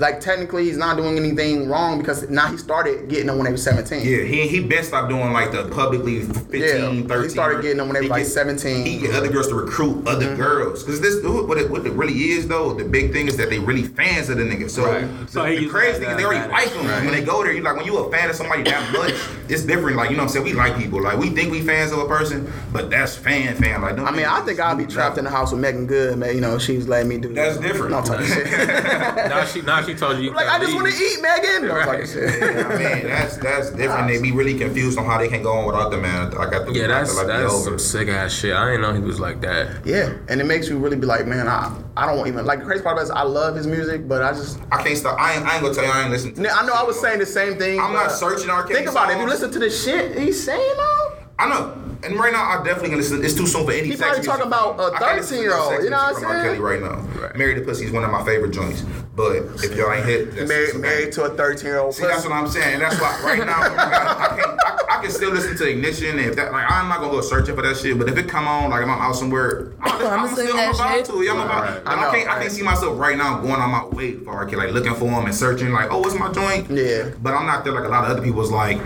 like, technically he's not doing anything wrong because now he started getting them when they were seventeen.
Yeah, he he been stopped doing like the publicly 15,
Yeah,
13.
he started getting them when they
He
were like
get-
17.
He get other girls to recruit other
Mm-hmm.
girls. Cause this what it, what it really is though, the big thing is that they really fans of the nigga. So,
Right.
the,
So he
the crazy thing is they already
advantage.
like him. When they go there, you like when you a fan of somebody that much, it's different. Like you know what I'm saying? We like people. Like we think we fans of a person, but that's fan fan. Like them
I mean, I think I'd be trapped in the house with Meagan Good, man. You know, she's letting me do
That's
that.
different.
No type of shit.
Now she now she told you. you
like, I just want to eat, Meagan. No type
Right.
of shit. *laughs*
I mean, that's that's different. They be really confused on how they can go on without the man. Like I think
Yeah, that's
like,
that's
over.
some sick ass shit. I didn't know he was like that.
Yeah, and it makes you really be like, man, I, I don't even like the crazy part about it is I love his music, but I just
I can't stop. I ain't, I ain't gonna tell you I ain't listening. To
I know I was saying the same thing.
I'm not searching R. Kelly
Think about it. If you listen to the shit he's saying though,
I know. And right now, I definitely can listen. It's too soon for any.
He
sex
probably
music.
talking about a
I can't listen to no
13-year-old, you know what I'm
from R.
saying?
Kelly right now. Married to Pussy is one of my favorite joints. But if y'all ain't hit, that's,
married,
okay.
married to a 13 year old.
See, that's what I'm saying. And that's why right now I, I can't. I, I can still listen to Ignition. If that, like, I'm not gonna go searching for that shit. But if it come on, like, if I'm out somewhere, I'm, just,
I'ma
I'm
sing
still
that
I'm about
shit.
to. Yeah, I'm about.
Right.
I,
I
can't. I can't see myself right now going on my way for R. Kelly, like looking for him and searching, like, oh, what's my joint?
Yeah.
But I'm not there like a lot of other people's. Like,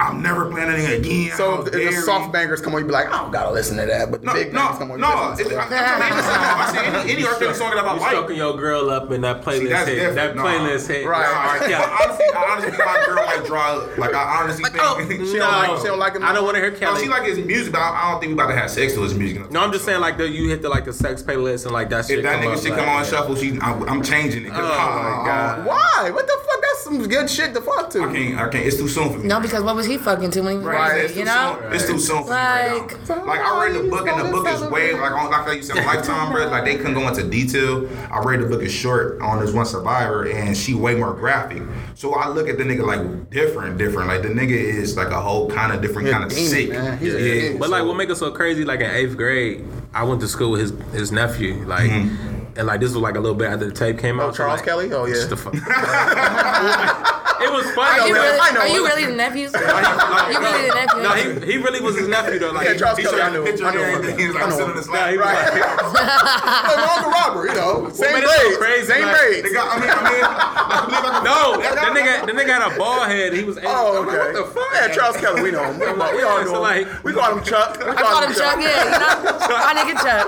I'm never playing anything again.
So if the
dare
soft bangers come on, you be like, I don't gotta listen to that. But the
No,
big
no,
bangers come on, you
no.
listen to
I'm,
it.
I'm telling you, listen, I see any, any R. Kelly song that I
You
like.
stroking your girl up in that playlist
that's
hit. That
Nah.
playlist hit.
Right.
Nah,
Yeah. *laughs*
Honestly, I honestly think my girl might draw. Up. Like I honestly think.
Oh, *laughs*
She don't like- she don't like him
I don't want to hear
No,
Kelly.
she like his music, but I, I don't think we about to have sex to his music.
no, I'm just saying like the, you hit the like the sex playlist and like that shit.
If that nigga
up,
shit come on shuffle, she, I, I'm changing it. 'cause,
Oh my oh, God.
Why? What the fuck? That's some good shit to fuck to.
I can't. I can't. It's too soon for me.
No, because what was he fucking to when he was
Right,
raised,
it's
you know?
soon. It's too soon for me right
Like-
Like I read the book, and the book is way like on like you said, Lifetime, bro. Like they couldn't go into detail. I read the book is short on this one survivor, and she way more graphic. So I look at the nigga like different, different. Like the nigga is like a whole kind of different, kind of sick.
man. He's a
yeah.
But like, what make it so crazy? Like in eighth grade, I went to school with his his nephew. Like, mm-hmm. And like this was like a little bit after the tape came oh, out.
Oh, Charles
so, like,
Kelly? Oh, yeah. *laughs* *laughs*
just the fuck- it was funny.
Are you
man,
really,
I know
are you really the nephew?
Like, like,
You really the nephew?
No, he, he really was his nephew though. Like,
Yeah, Charles
He
Kelly,
showed
I knew.
a picture
I
and
know.
He was like,
I
I'm
know.
sitting in his lap.
he
Right.
like,
Like Uncle Robert, you know. Same
made it so
braids.
crazy,
Same
like-
braids.
Nigga, I mean, I mean, I believe I can
no, the nigga, the nigga had a bald *laughs* head. He was. eight.
Oh, okay.
like, what the fuck?
Yeah, Charles Kelly, we know him. We, we all know
so
him.
like-
we call him Chuck. We
I called him Chuck, yeah, you know? *laughs* My nigga Chuck.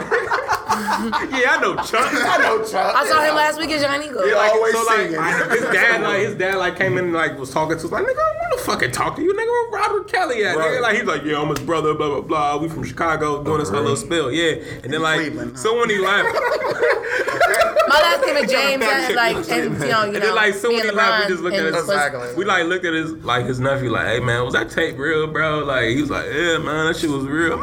Yeah, I know Chuck. *laughs*
I know Chuck.
I saw him last week at Johnny Go.
He always
so like
singing.
his dad, like his dad, like came in and like was talking to us, like nigga, I want to fucking talk to you, nigga. Where Robert Kelly at?
Right.
Nigga, like he's like, yeah, I'm his brother, blah blah blah. We from Chicago, doing this whole little spill, yeah. And then like,
Cleveland, huh?
so when he left, *laughs*
My last name is *laughs* James, and like, and you know, you
and
know,
then like soon
me
when he
and
left, we just looked at his,
Exactly.
we like looked at his like his nephew, like, hey man, was that tape real, bro? Like he was like, yeah, man, that shit was real.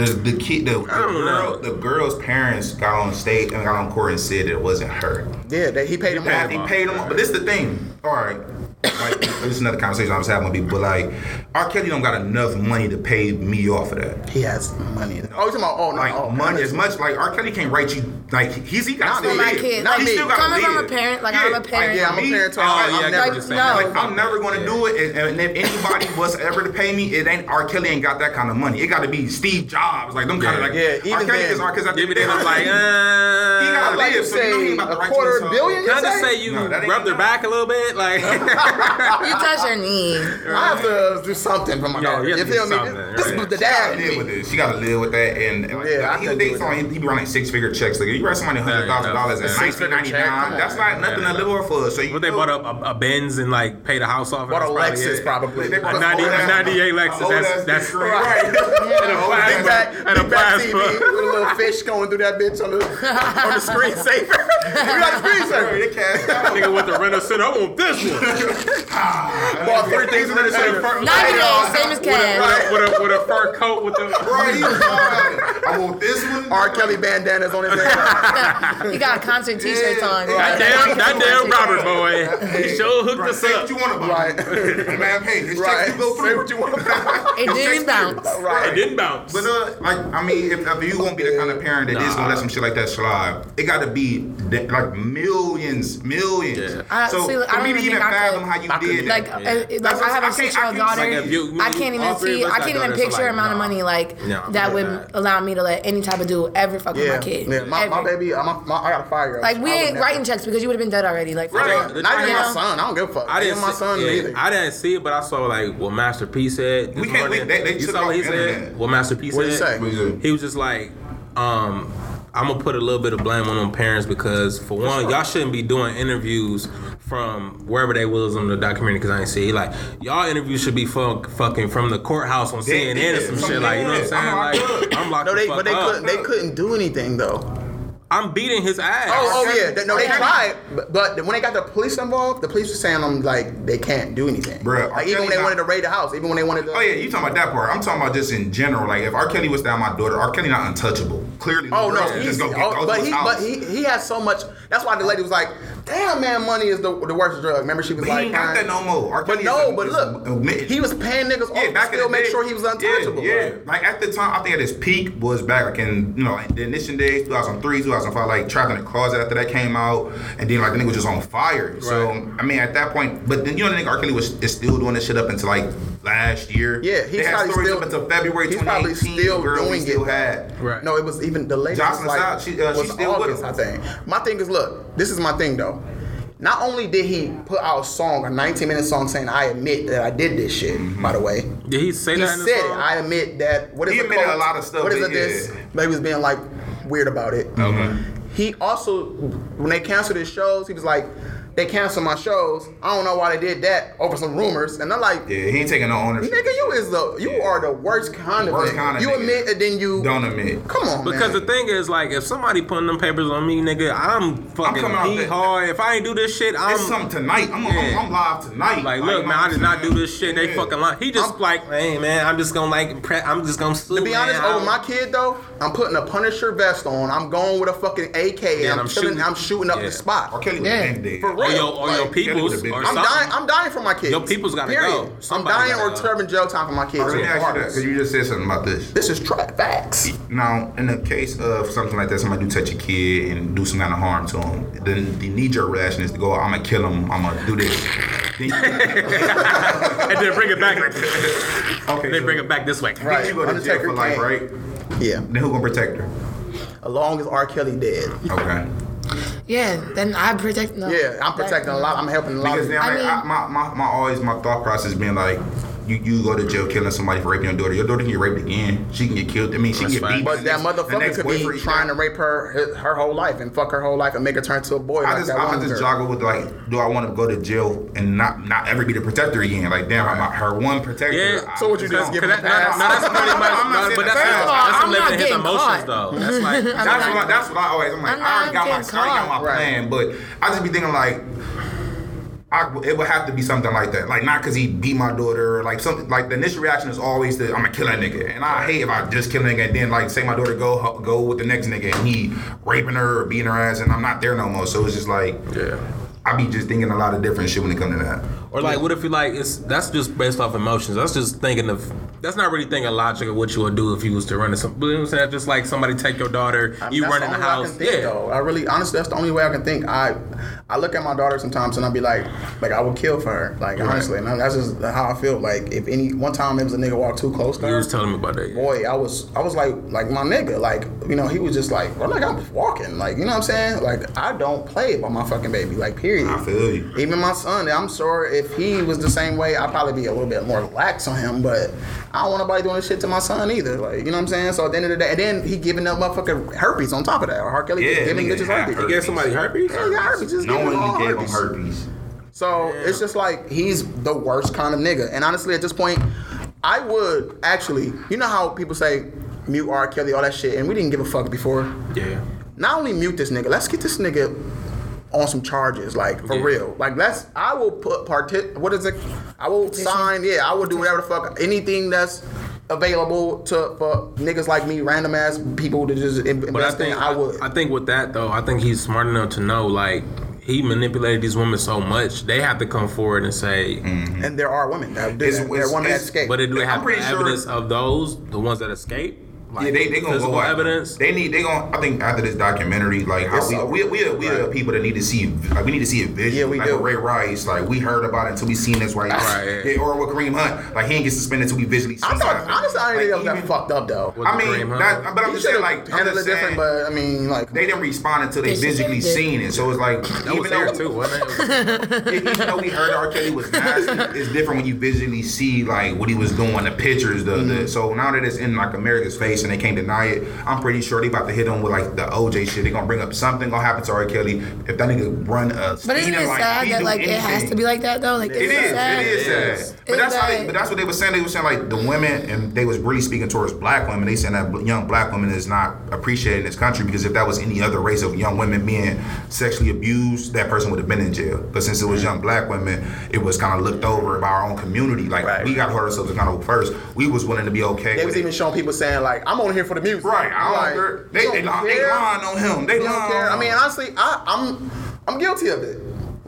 The the kid the, the girl
know.
the girl's parents got on stage and got on court and said it wasn't her.
Yeah, they, he paid him
He
off.
paid him, but this is the thing. All right, like this is another conversation I was having with people. But like, R. Kelly don't got enough money to pay me off of that.
He has money. Oh, you talking about, oh, no.
Like
oh,
money as much like R. Kelly can't write you like he's he got
Not
still
my
live.
kid.
Not
Like,
me.
still gotta
coming from a parent, like I'm a parent.
Yeah, I'm a parent too.
Oh,
I'm never-
get what you're saying.
no.
Like I'm never gonna do it, and, and if anybody *laughs* was ever to pay me, it ain't R. Kelly ain't got that kind of money. It got to be Steve Jobs, like them kind of like
Yeah, even
R. Kelly
then,
is R. Because at the
give me
end
that. I'm like, uh,
he gotta
Like
live, so you know he about to
a
write
quarter
you
billion?
Can I
you say?
say you
No, that ain't
rubbed her back a little bit? Like, *laughs*
You touch her knee.
I have to do something for my
Yeah,
daughter.
you
You feel me?
something,
This is the
She gotta
dad. in
live
me.
with it. She gotta live with that, and, and like,
Yeah, I
he,
couldn't
they
do it.
saw he, he be running six figure checks. Like if you write somebody hundred thousand dollars at
Yeah.
nineteen ninety nine. That's not nothing to live off for. So you
But they bought a, a, a Benz and like paid a house off. and
Bought a Lexus probably.
They bought
A 90
old
a
ass-
98 Lexus, that's- that's-
right. *laughs*
And a
Big
plasma.
back,
And a
TV
plasma.
with a little fish going through that bitch on the on the screensaver. *laughs* we got a screensaver.
They cashed out.
Nigga went to rent a center. I want this one. *laughs*
Bought three things in the center.
Not every day, same as
With a,
Cash.
with, a, with a fur coat with the.
Right, he was wild. I want this one.
R. Kelly bandanas on his head. *laughs*
He got concert T-shirts on.
That damn, that damn Robert boy. He sure hooked
Right,
us
say
up.
what you want about
Right.
it. Man, hey, his
right.
checks go
Say
through.
what you want about
It didn't bounce.
It didn't bounce.
But uh, like I mean, if, if you gonna be the kind of parent that is gonna let some shit like that slide, it got to be like millions, millions.
Yeah.
I-
so
see, I
for
don't
me to
even
even
think I
fathom
could-
how you
I
did
could-
Like,
that.
uh, like
That's
I have
I
a
can't-
six-year-old daughter.
Like, you-
I can't even see. I can't even picture
like,
amount of money like
Nah,
that would
good.
allow me to let any type of dude ever fuck with my kid.
yeah. My, my baby, I'm a, my, I got a five year old.
Like we ain't writing checks because you would have been dead already. Like for
right.
not even
You
my son. I don't give a fuck.
I didn't
even my
see,
son either.
I didn't see it, but I saw like what Master P said.
We can't- we-
morning.
they- they
you saw what he said. What Master P said.
What he said?
He was just like, um, I'm gonna put a little bit of blame on them parents because for one, y'all shouldn't be doing interviews from wherever they was on the documentary because I ain't see it. Like y'all interviews should be fuck, fucking from the courthouse on
They-
CNN or some
some-
shit. Like you know what I'm saying?
I'm
Like
locked
I'm locked
no,
the
they
fuck
but they
up.
couldn't. They couldn't do anything though.
I'm beating his ass.
Oh, oh yeah. No, they tried, but, but when they got the police involved, the police were saying them like they can't do anything.
Bruh,
like even when they
Kelly
wanted to raid the house, even when they wanted to.
Oh yeah, you talking about that part? I'm talking about just in general. Like if R. Kelly was down my daughter, R. Kelly not untouchable. Clearly,
Oh no, he's,
just go get
oh,
go
but
his
he
house.
but he he has so much. That's why the lady was like, "Damn man, money is the, the worst drug." Remember she was
he
like,
ain't got that no more.
But no, but look,
admitted.
he was paying niggas off
Yeah,
to
back in
still make
day,
sure he was untouchable.
Yeah, yeah. like at the time, I think at his peak was back like in you know like the initial days, 2003, 2005, like trapped in the closet after that came out, and then like the nigga was just on fire. So I mean, at that point, but then you know the nigga R. Kelly was is still doing this shit up until like last year.
Yeah, he's
they had
probably
stories
still
up until February
He's probably still
girl we
doing
still
it.
had.
Right.
No, it was even the latest.
Jocelyn
was like,
South, she- uh,
was
she's still with
August,
him.
I think. My thing is, look, this is my thing though. Not only did he put out a song, a 19 minute song saying, "I admit that I did this shit."
Mm-hmm.
By the way,
Did he say
he
that in the
said it.
song?
I admit that. What is
He
the
admitted
quote?
a lot of stuff,
What is it? This
yeah.
but he was being like weird about it.
Okay.
He also, when they canceled his shows, he was like, "They canceled my shows. I don't know why they did that over some rumors." And I'm like,
Yeah, he ain't taking no ownership.
"Nigga, you is the you are the worst kind of
Worst
nigga.
kind of
you
nigga.
admit and then you
Don't admit.
Come on,
Because
man.
the thing is, like, if somebody putting them papers on me, nigga, I'm fucking I'm
coming out
hard. If I ain't do this shit, I'm
It's something tonight. I'm,
Yeah.
I'm, I'm live tonight.
like, look, man, I did not do this shit. They
Yeah.
fucking lie. He just
I'm-
like, hey, man, I'm just gonna like, pre- I'm just gonna sue.
To be honest,
man.
over my kid though, I'm putting a Punisher vest on. I'm going with a fucking AK and
Yeah,
I'm,
I'm
killing.
shooting-
I'm shooting up
yeah.
the spot.
R. Kelly was
Yeah.
Been
or your, or your people's, or
I'm
something.
dying. I'm dying for my kids.
Your people's gotta
Period.
go.
I'm dying or
go.
serving jail time for my kids.
Let me ask you that because you just said something about this.
This is tra- facts.
Now, in the case of something like that, somebody do touch a kid and do some kind of harm to him, then the knee-jerk reaction is to go, "I'm gonna kill him. I'm gonna do this." *laughs*
And then bring it back. Like, *laughs*
okay,
they
so
bring it back this way.
Right.
Then you go to jail
Undertaker
for life, right?
Yeah.
Then who gonna protect her?
As long as R. Kelly dead.
Okay.
Yeah, then I protect. No,
Yeah, I'm protecting a lot. I'm helping a lot.
Because
of
then,
I
like,
mean-
I, my, my, my always my thought process being like, you, you go to jail killing somebody for raping your daughter. Your daughter can get raped again. She can get killed. I mean, she
That's
can get
fine.
beat.
But that
next-
motherfucker could be
boyfriend
trying to rape her her- her whole life and fuck her whole life and make her turn to a boy
I
like
just,
that
I just
girl.
joggle with like, do I want to go to jail and not not ever be the protector again? Like, damn, I'm not her one protector.
Yeah.
I-
So what you
don't.
just give
Cause
him
that,
a pass?
no, no, that's pretty much. *laughs*
I'm not
no,
saying
but that's,
that.
that's,
First of all,
some
I'm
living
not
his
getting
emotions,
caught.
though. That's like. *laughs*
That's
not-
what I, that's what I always. I'm like,
I'm
I already
not
got my,
getting
I already got my
caught.
plan, but I just be thinking like. I, it would have to be something like that, like not because he beat my daughter, or like something like the initial reaction is always that I'm gonna kill that nigga, and I hate if I just kill a nigga and then like say my daughter go go with the next nigga and he raping her or beating her ass and I'm not there no more, so it's just like
Yeah.
I be just thinking a lot of different shit when it come to that.
Or like, what if you like? It's that's just based off emotions. That's just thinking of. That's not really thinking logic of what you would do if you was to run into some. You know what I'm saying? Just like somebody take your daughter,
I mean,
you run in the
only way I can think,
Yeah.
though. I really, honestly, that's the only way I can think. I, I look at my daughter sometimes and I'd be like, like I would kill for her. Like honestly, and that's just how I feel. Like if any one time it was a nigga walk too close to
You
her,
was telling me about that. yeah.
boy, I was, I was like, like my nigga, like you know, he was just like, well, like I'm walking, like you know what I'm saying. Like I don't play by my fucking baby, like period.
I feel you.
Even my son, I'm sure if he was the same way, I'd probably be a little bit more lax on him. But I don't want nobody doing this shit to my son either. Like, you know what I'm saying? So at the end of the day, and then he giving up motherfucking herpes on top of that. Or R. Kelly
Yeah,
just giving
nigga
bitches
had
herpes.
You gave somebody herpes?
Yeah, he got herpes. Just
No
giving
one
all
gave him
herpes.
herpes.
So it's just like he's the worst kind of nigga. And honestly, at this point, I would actually, you know how people say mute R. Kelly, all that shit, and we didn't give a fuck before.
Yeah.
Not only mute this nigga, let's get this nigga on some charges, like for
Yeah.
real. Like that's I will put parti what is it? I will sign, yeah, I will do whatever the fuck anything that's available to for niggas like me, random ass people to just in-
But I
invest in.
think
I would.
I think with that though, I think he's smart enough to know like he manipulated these women so much they have to come forward and say.
and there are women that do
It's-
that. There are women that escape.
But do they
I'm
have
pretty sure-
evidence of those, the ones that escape? Like,
yeah, they they gonna go out.
evidence.
They need they gonna. I think after this documentary, like how we, we we are, we are
right.
people that need to see like we need to see it visually.
Yeah, we
like
do.
Ray Rice, like we heard about it until we seen this right.
Right, yeah.
Yeah, or with Kareem Hunt, like he didn't get suspended until we visually. Seen it.
I
seen
thought
it.
honestly, I didn't think that was
Like,
that
even-
fucked up though.
With
I mean,
Kareem Hunt.
that, but I'm
He
just saying, like, I'm
handled
just
it different, but I mean, like
they didn't respond until they
They
visually
did.
seen it. So it's like,
That was
even
there
though,
too, wasn't it? *laughs*
even though we heard R. Kelly was nasty, it's different when you visually see like what he was doing, the pictures, the, the mm-hmm. so now that it's in like America's face and they can't deny it, I'm pretty sure they about to hit him with like the OJ shit. They gonna bring up something gonna happen to R. Kelly if that nigga run a
But isn't it
like
sad that
do
like it has to be like that though? Like
It
isn't
is.
sad?
It is
It
sad.
is.
But that's how. They, but that's what they were saying. They were saying like the women, and they was really speaking towards black women. They saying that young black women is not appreciated in this country because if that was any other race of young women being sexually abused, that person would have been in jail. But since it was young black women, it was kind of looked over by our own community. Like
Right.
we got to hold ourselves accountable first. We was willing to be okay.
they
with
was
it.
even showing people saying like, "I'm only here for the music."
right. I don't
Like.
They, they, they
care?
lying on him. They lying.
care.
on
I mean, honestly, I, I'm I'm guilty of it.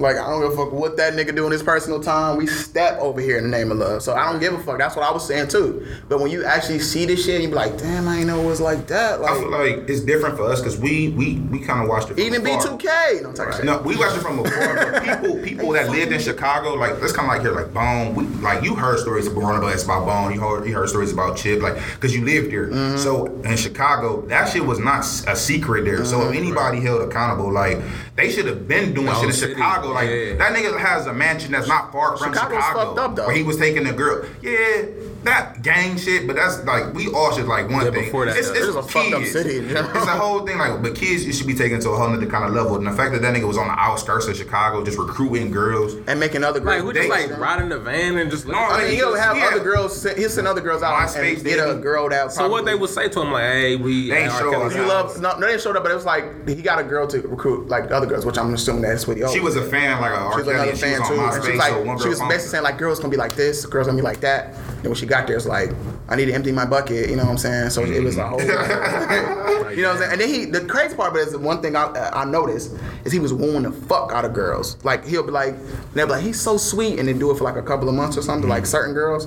Like I don't give a fuck what that nigga do in his personal time. We step over here in the name of love. So I don't give a fuck. That's what I was saying too. But when you actually see this shit, you be like, damn, I ain't know it was like that.
I feel
Like
like it's different for us because we we we kind of watched it. From
even
afar.
B2K, no type shit.
No, we watched it from afar. *laughs* people, people that lived in Chicago, like let's kind of like here, like Bone. We, like you heard stories up about Bone. You heard, you heard stories about Chip, like because you lived here.
Mm-hmm.
So in Chicago, that shit was not a secret there. So
Mm-hmm.
if anybody held accountable, like they should have been doing
The
shit in
city,
Chicago. Like
yeah.
that nigga has a mansion that's not far from
Chicago's
Chicago,
fucked up, though.
where he was taking the girl. Yeah, that gang shit, but that's like we all should like one
Yeah,
thing.
before that,
it's,
though.
it's
a fucked up
kids.
city, you know?
It's a whole thing like, but kids you should be taken to a whole nother kind of level. And the fact that that nigga was on the outskirts of Chicago, just recruiting girls.
And making other
Like
girls.
we just
They-
like riding the van and just.
No,
I mean, he'll have
Yeah.
other girls. He'll send other girls out
MySpace,
and get a girl that.
So what they would say to him like, "Hey, we
They ain't
R.
show
Kelly's
us
You love no, no, they didn't up, but it was like he got a girl to recruit like other girls, which I'm assuming that's what he.
She was a fan, like a
She was
Kelly,
another fan too. And she was like, she was basically saying like, girls gonna be like this, girls gonna be like that. Then when she got there, it's like, I need to empty my bucket. You know what I'm saying? So it was a whole. Mm-hmm. you know what I'm saying? And then he, the crazy part, but it's the one thing I, uh, I noticed is he was wooing the fuck out of girls. Like he'll be like, they'll be like, he's so sweet, and then do it for like a couple of months or something. Like mm-hmm. certain girls.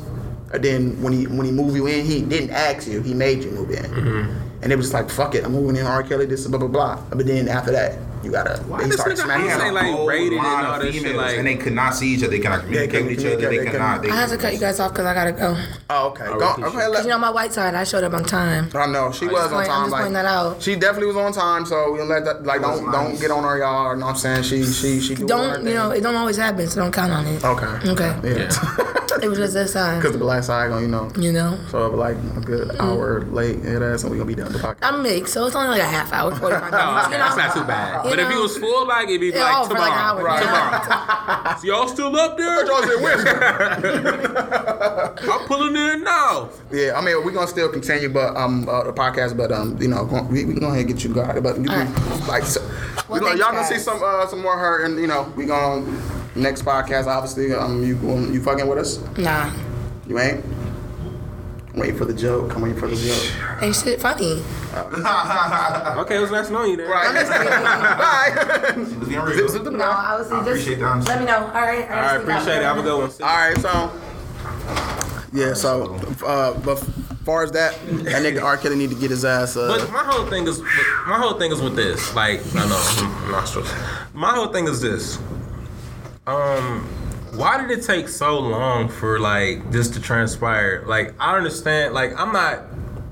And then when he when he move you in, he didn't ask you, he made you move in. Mm-hmm. And it was like, fuck it, I'm moving in R. Kelly, this blah blah blah. But then after that, you gotta.
Why
he
this
started
nigga
smacking
He
He
had a
like,
whole
rated and all
of
this shit,
females,
like-
and they could not see each other. They cannot communicate
couldn't
with each other. They
they
cannot. They,
I have to cut you guys off because I gotta go.
Oh, okay. Go, okay,
you.
let,
You know my white side. I showed up on time.
I know she was
just
on
point- I'm
time.
just
Like
that out.
she definitely was on time. So we don't let that like don't don't get on her, y'all. You know what I'm saying? She she she doing
Don't you know? It don't always happen, so don't count on it.
Okay.
Okay.
Yeah. *laughs*
It was just this time.
Because the black side gonna you know.
You know.
So like a good mm. hour late, yeah, that's and we gonna be done with the podcast.
I'm mixed, so it's only like a half hour, 45 minutes. *laughs*
Oh,
you know?
that's not too bad.
You
But if he was full, like it'd be
Yeah,
like
oh, for like an
tomorrow. Tomorrow. *laughs* So y'all still up there?
Y'all said Wednesday.
I'm pulling in now.
yeah, I mean we're gonna still continue, but um uh, the podcast, but um you know go- we we can go ahead and get you guys, but you
All
like so,
Well,
gonna, y'all gonna see some uh some more her and you know we gonna next podcast obviously um you you fucking with us
Nah.
you ain't. Waiting for the joke. I'm waiting for the joke. *sighs*
Ain't shit funny. *laughs*
Okay, it was nice knowing you there.
Right. Bye.
was real.
Zip, zip the
No. I was
I
just
appreciate the honesty.
let me know. All right.
All right, appreciate it. Have a good one.
All right, so yeah, so uh, but far as that, that nigga R. Kelly need to get his ass. Uh,
But my whole thing is, my whole thing is with this. Like, I know nostrils. My whole thing is this. Um, why did it take so long for like this to transpire? Like, I understand. Like, I'm not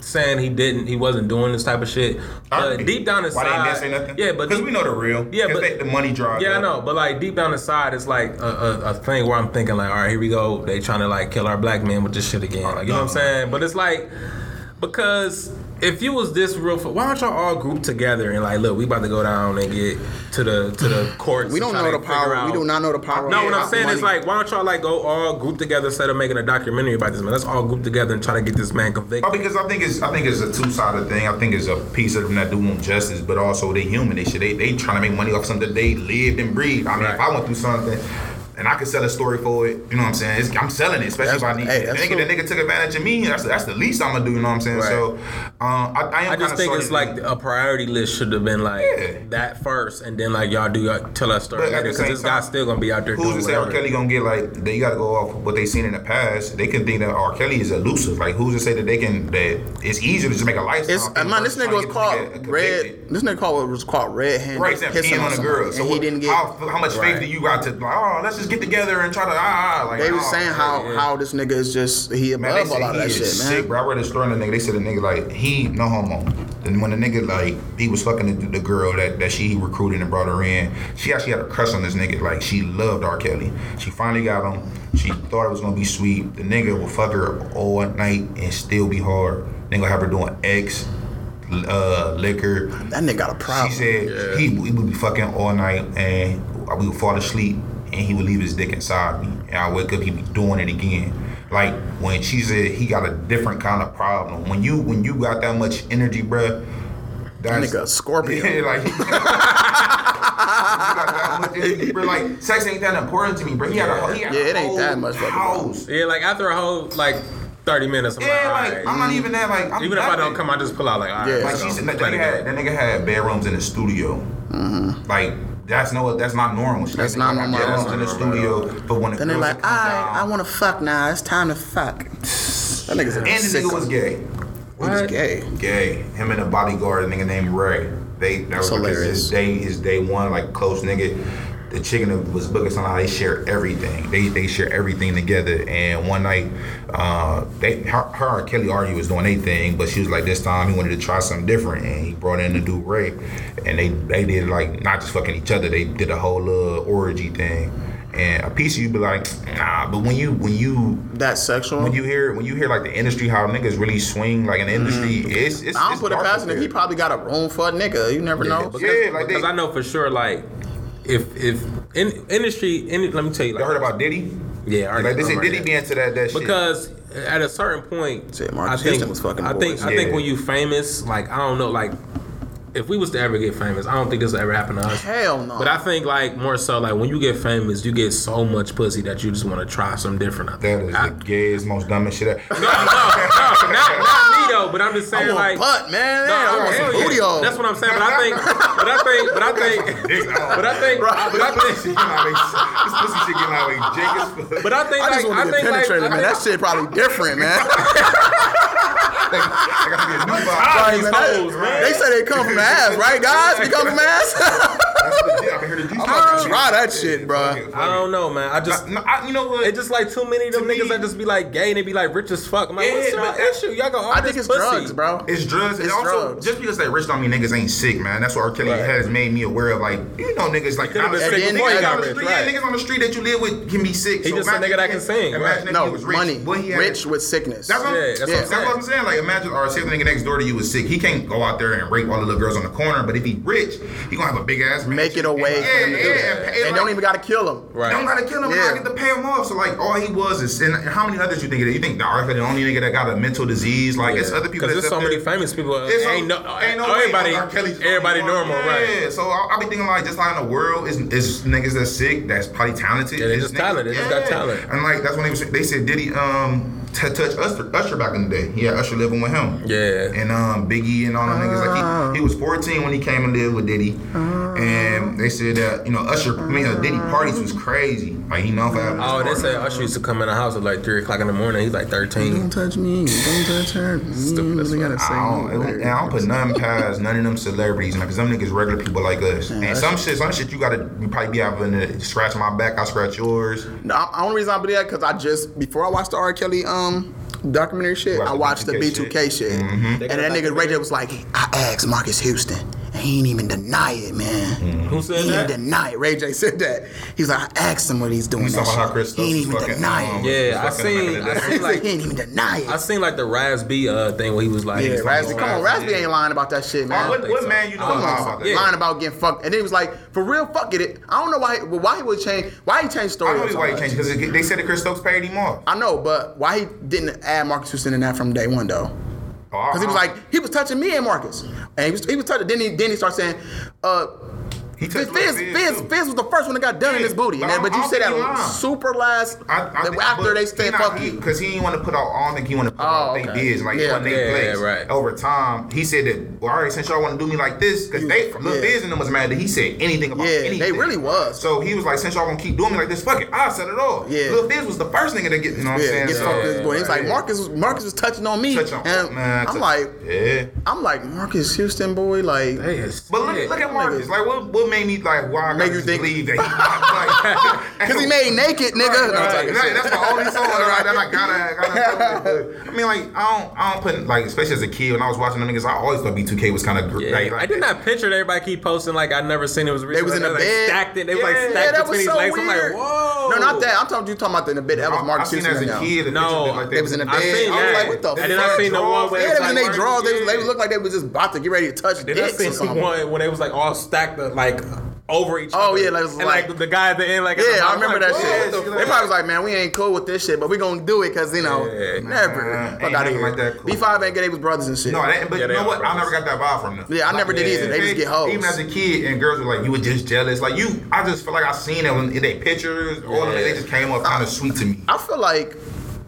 saying he didn't, he wasn't doing this type of shit. But deep down inside,
Why they say nothing?
yeah, but
because we know the real.
Yeah, but-
they, the money drive.
Yeah, I know, but like deep down inside, it's like a, a, a thing where I'm thinking like, all right, here we go. They trying to like kill our black men with this shit again. Oh, like, you know what I'm saying? But it's like, Because if you was this real, why don't y'all all group together and like, look, we about to go down and get to the to the *sighs* courts.
We don't know the power.
figure
We do not know the power.
No, what I'm saying is like, why don't y'all like go all group together instead of making a documentary about this man? Let's all group together and try to get this man convicted.
Oh, because I think it's I think it's a two sided thing. I think it's a piece of them that do want justice, but also they human. They should they they trying to make money off something that they lived and breathed. I mean,
Right.
if I went through something. And I can sell a story for it, you know what I'm saying? It's, I'm selling it, especially if I
That's-
need
hey,
it. The
that's
nigga, the nigga took advantage of me. That's that's the least I'm gonna do, you know what I'm saying?
Right.
So, um, I, I am
I just think it's like a priority list should have been like
Yeah.
that first, and then like y'all do y'all tell us story later because
same
this guy's still gonna be out there
Who's
doing
to say R. Kelly gonna get like they gotta go off what they seen in the past? They can think that R. Kelly is elusive. Like who's to say that they can that it's easier to just make a lifestyle?
It's,
thing
man, this nigga was
trying to get
called red.
convicted.
This nigga called was called red handed.
Right, saying on a girl. So
and he didn't get.
how, how much
Right.
faith do you got to? Oh, let's just get together and try to ah. ah like,
they was
oh,
saying how
yeah.
how this nigga is just he
Man,
above
said
all of that shit,
sick,
man.
bro. I read a story on the nigga. They said the nigga like he no homo. And when the nigga like he was fucking the, the girl that, that she recruited and brought her in, she actually had a crush on this nigga. Like she loved R. Kelly. She finally got him. She thought it was gonna be sweet. The nigga will fuck her all night and still be hard. Nigga have her doing X, uh, liquor.
That nigga got a problem.
She said he, he would be fucking all night and we would fall asleep and he would leave his dick inside me. And I wake up, he'd be doing it again. Like when she said he got a different kind of problem. When you when you got that much energy, bruh,
that
that's
nigga a Scorpio. *laughs*
yeah, like you got that much energy, bro. Like sex ain't that important to me, bro. He had a whole, he had
Yeah,
a
it ain't
whole
that much fucking
house.
Yeah, like after a whole like thirty minutes, I'm
Yeah,
like,
like
alright.
I'm not even that. Like I'm
even if I don't come, I just pull out like, all right,
Yeah.
Like
let's
she said, that
the
nigga had
game.
that nigga had bedrooms in the studio. Mm-hmm. Like that's no, that's not normal. She
That's not normal.
Bedrooms
That's
in the studio, but when the
Then they
girls
like, I
down,
I want to fuck now. It's time to fuck. *sighs* That nigga's a
and the nigga was gay.
He was gay.
Gay. Him and the bodyguard, a nigga named Ray. They that was
hilarious.
his day his day one like close nigga. The chicken was booking somehow they share everything. They they share everything together. And one night, uh, they her, her and Kelly already was doing their thing, but she was like this time he wanted to try something different, and he brought in the dude Ray, and they they did like not just fucking each other. They did a whole little orgy thing. And a piece of you be like, nah, but when you when you
That sexual.
when you hear when you hear like the industry how niggas really swing like in the industry it's it's
I don't
it's
put it past him. He probably got a room for a nigga. You never know.
because,
Yeah, like
because
they-
I know for sure, like if if in industry, in, let me tell you, like,
y'all heard about Diddy
Yeah, I already
like they
know
say
about
Diddy
that.
be into that that shit
because at a certain point,
Shit,
I think
Houston was fucking
I think
boys.
I think
Yeah.
when you famous, like I don't know, like if we was to ever get famous, I don't think this will ever happen to us.
Hell no.
But I think like more so like when you get famous, you get so much pussy that you just want to try something different. I think.
is
I-
the gayest most dumbest shit ever.
no, no, no, not, not me though. But I'm just
I
saying
want
like.
butt, man.
No,
I want
hell
some
yeah.
booty hole.
That's what I'm saying. But I think, but I think, but I think, but I think, but I think,
this
think,
pussy shit getting out of Jake as fuck.
but I think,
I just
like,
want
I
to get
think, like,
penetrated,
I
man.
think-
That shit probably different, man. *laughs*
I gotta be a new vibe.
Right, man, that-
hoes, man.
They say they come from the ass, right, guys? We come from the ass.
That's legit. *laughs* I can hear the juice.
I'm about to try that shit, bro.
I don't know, man. I just.
No, I, you know what?
It's just like too many of them niggas
me-
that just be like gay and they be like rich as fuck. I'm like,
Yeah,
what's your
but that-
issue? Y'all got all
I
this
think it's
pussy.
drugs, bro.
It's drugs. and
It's
also,
drugs.
just because they rich don't mean niggas ain't sick, man. That's what R. Kelly
Right.
has made me aware of. Like, you know, niggas like
could've been
honestly,
sick
niggas
before he got
on the street, yeah, niggas on the street that you live with can be sick.
He just a nigga that
if
can sing,
Imagine
right?
if he
No,
was rich.
money.
What he had-
Rich with sickness.
That's what,
Yeah, that's what I'm
that's what I'm saying. Like, imagine, or say the nigga next door to you is sick. He can't go out there and rape all the little girls on the corner, but if he rich, he gonna have a big ass
Make it a way
yeah,
for them to do
yeah,
that.
and pay,
They
like,
don't even got to kill him.
Right.
Don't gotta kill him.
Yeah.
I get to pay him off. So like, all he was is. And how many others you think? it is? You think the R. Kelly the only nigga that got a mental disease? Like it's other people.
Because
that's
there's so
up
many famous people.
It's
ain't no,
ain't no
everybody,
way R.
Everybody normal,
one.
right?
Yeah, so I'll, I'll be thinking like, just like in the world is is niggas that's sick, that's probably talented.
Yeah, they
It's
just
niggas-
talented. They just got talent.
And like that's when they was, they said Diddy um t- touched Usher, Usher back in the day. He had Usher living with him.
Yeah.
And um Biggie and all them niggas like he, he was 14 when he came and lived with Diddy. And they said that you know Usher, I mean uh, Diddy parties was crazy. Like he know for having.
Oh, they
parties.
say Usher used to come in the house at like three o'clock in the morning. He's like thirteen.
Don't touch me. Don't touch her.
Stupid as
Really
fuck.
gotta say
I don't, it- I don't put nothing past none of them celebrities, man, because them niggas regular people like us. and some shit, some shit you gotta you probably be having to scratch my back, I scratch yours.
No, the only reason I believe that because I just before I watched the R. Kelly um Um, documentary shit,
Watch
I watched the
B2K
B2K shit, mm-hmm. and
They got
that nigga Ray? J was like, I asked Marques Houston, and he ain't even deny it, man.
Who said
He
that?
ain't deny it. Ray J said that. He was like, I asked him what he's doing.
He's
that
talking about
shit.
how Chris
he ain't
Stokes
even
was
deny
fucking, um,
it.
Yeah, I
Fucking back in
seen. I seen
like,
like
he ain't even deny it.
I seen like the Raz B uh thing where he was like,
yeah,
he's
Raz B,
like,
come on,
Raz B,
Raspy
yeah.
ain't lying about that shit, man.
What, what
so.
man you know
I don't
lying
so.
about that?
Yeah.
lying about getting fucked, and then he was like, for real, fuck it. I don't know why. Well, why he would change? Why he changed story?
I know why he changed because they said that Chris Stokes paid him off.
I know, but why he didn't add Marques Houston in that from day one though? Because he was like, he was touching me and Marques, and he was he was touching. Then he then he started saying, uh.
He
Fizz, Fizz,
Fizz,
Fizz. Fizz was the first one that got done in
Yeah,
his booty,
but
man. But you said that
lying.
super last
I, I think-
after they
he
said fuck
he-
you.
Cause he didn't want to put out. Don't think he want to put
Oh,
out
okay.
they bids like
Yeah.
they
Yeah,
plays.
right.
Over time, he said that. Well, all right, since y'all want to do me like this, because they
Yeah.
Lil Biz and them was mad that he said anything about
Yeah, they
anything.
really was.
So he was like, since y'all gonna keep doing me like this, fuck it, I said it all.
Yeah.
Lil Biz was the first nigga to get. You know what I'm
Yeah,
saying?
get
So-
his boy. He's like Marques. Was, Marques was touching on me,
Touch on-
and
man,
I'm like,
yeah.
I'm like Marques Houston, boy. Like,
But look, look at Marques. Like, what, what made me like? Why I
Make you think-
believe that? *laughs* He, like, *laughs* *laughs*
because he made naked, nigga. No, I'm
Right,
talking
right.
shit.
That's my only song right, that I gotta, gotta. But, I mean, like, I don't, I don't put like, especially as a kid when I was watching the niggas, I always thought B2K was kind of
Yeah.
like, like,
I did not picture that everybody keep posting like I never seen it was real.
They was in the
like,
bed.
stacked it. They was like
Yeah,
stacked
yeah, that
between
was
his
so
legs.
weird.
I'm like, whoa.
No, not that. I'm talking. You talking about in the bed? That was
I, I
Marques
seen
Houston.
as a
now.
kid. the
No,
pictures like
they was in the
I
bed. I was like, what the
And then I seen the one where
Yeah,
it's
they was in their drawers. They, was, they
yeah.
looked like they was just about to get ready to touch
Then I
dicks or
seen
something.
one when they was like all stacked up, like over each
Oh,
other.
yeah, like,
and like,
like-
the guy at the end, like at the
Yeah, I remember
like,
that shit.
the
They
fuck?
probably was like, man, we ain't cool with this shit, but we gonna do it because you know,
Yeah.
never.
Nah,
Fuck
ain't
out of here.
like that cool.
B5 ain't get they was brothers and shit.
No, that, but
Yeah,
you know
are
what? I never got that vibe from them.
yeah, I never did
Yeah.
either. They just get hoes.
Even as a kid, and girls were like, "You were just jealous." Like you, I just feel like I seen them in they pictures, all of it. They just came up kind of sweet to me.
I feel like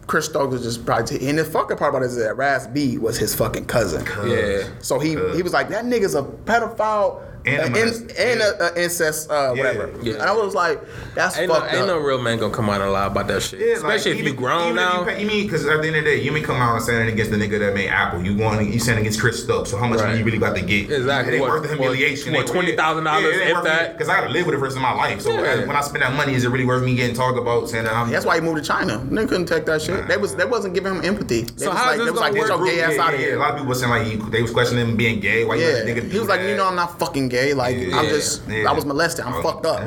Chris Stokes was just probably. And the fucking part about it is that Raz B was his fucking cousin.
Yeah.
So he he was like, that nigga's a pedophile
And a
and, and
yeah.
a, a incest, uh,
Yeah.
whatever.
Yeah.
And I was like, that's
Ain't no,
fucked
ain't no real man gonna come out and lie about that shit.
Yeah,
Especially
like,
if you
even-
grown
even
now.
If you, pay, you mean because at the end of the day, you may come out and saying against the nigga that made Apple. You going, you saying against Chris Stokes. So how much
Right.
you really about to get?
Exactly.
It ain't worth the humiliation.
what, $20,000 if that?
Because I gotta live with it for the rest of my life. So
Yeah.
when I spend that money, is it really worth me getting talked about saying that I'm?
That's why he moved to China. They couldn't take that shit. They was they wasn't giving him empathy. They
So
was
how
like,
is this
like,
gonna work?
gay ass
yeah,
out of
yeah,
here.
A lot of people were saying like you, they was questioning him being gay. Why you let nigga
he was like, you know, I'm not fucking gay. Like, I'm just,
Yeah.
I was molested. I'm
Oh,
fucked up.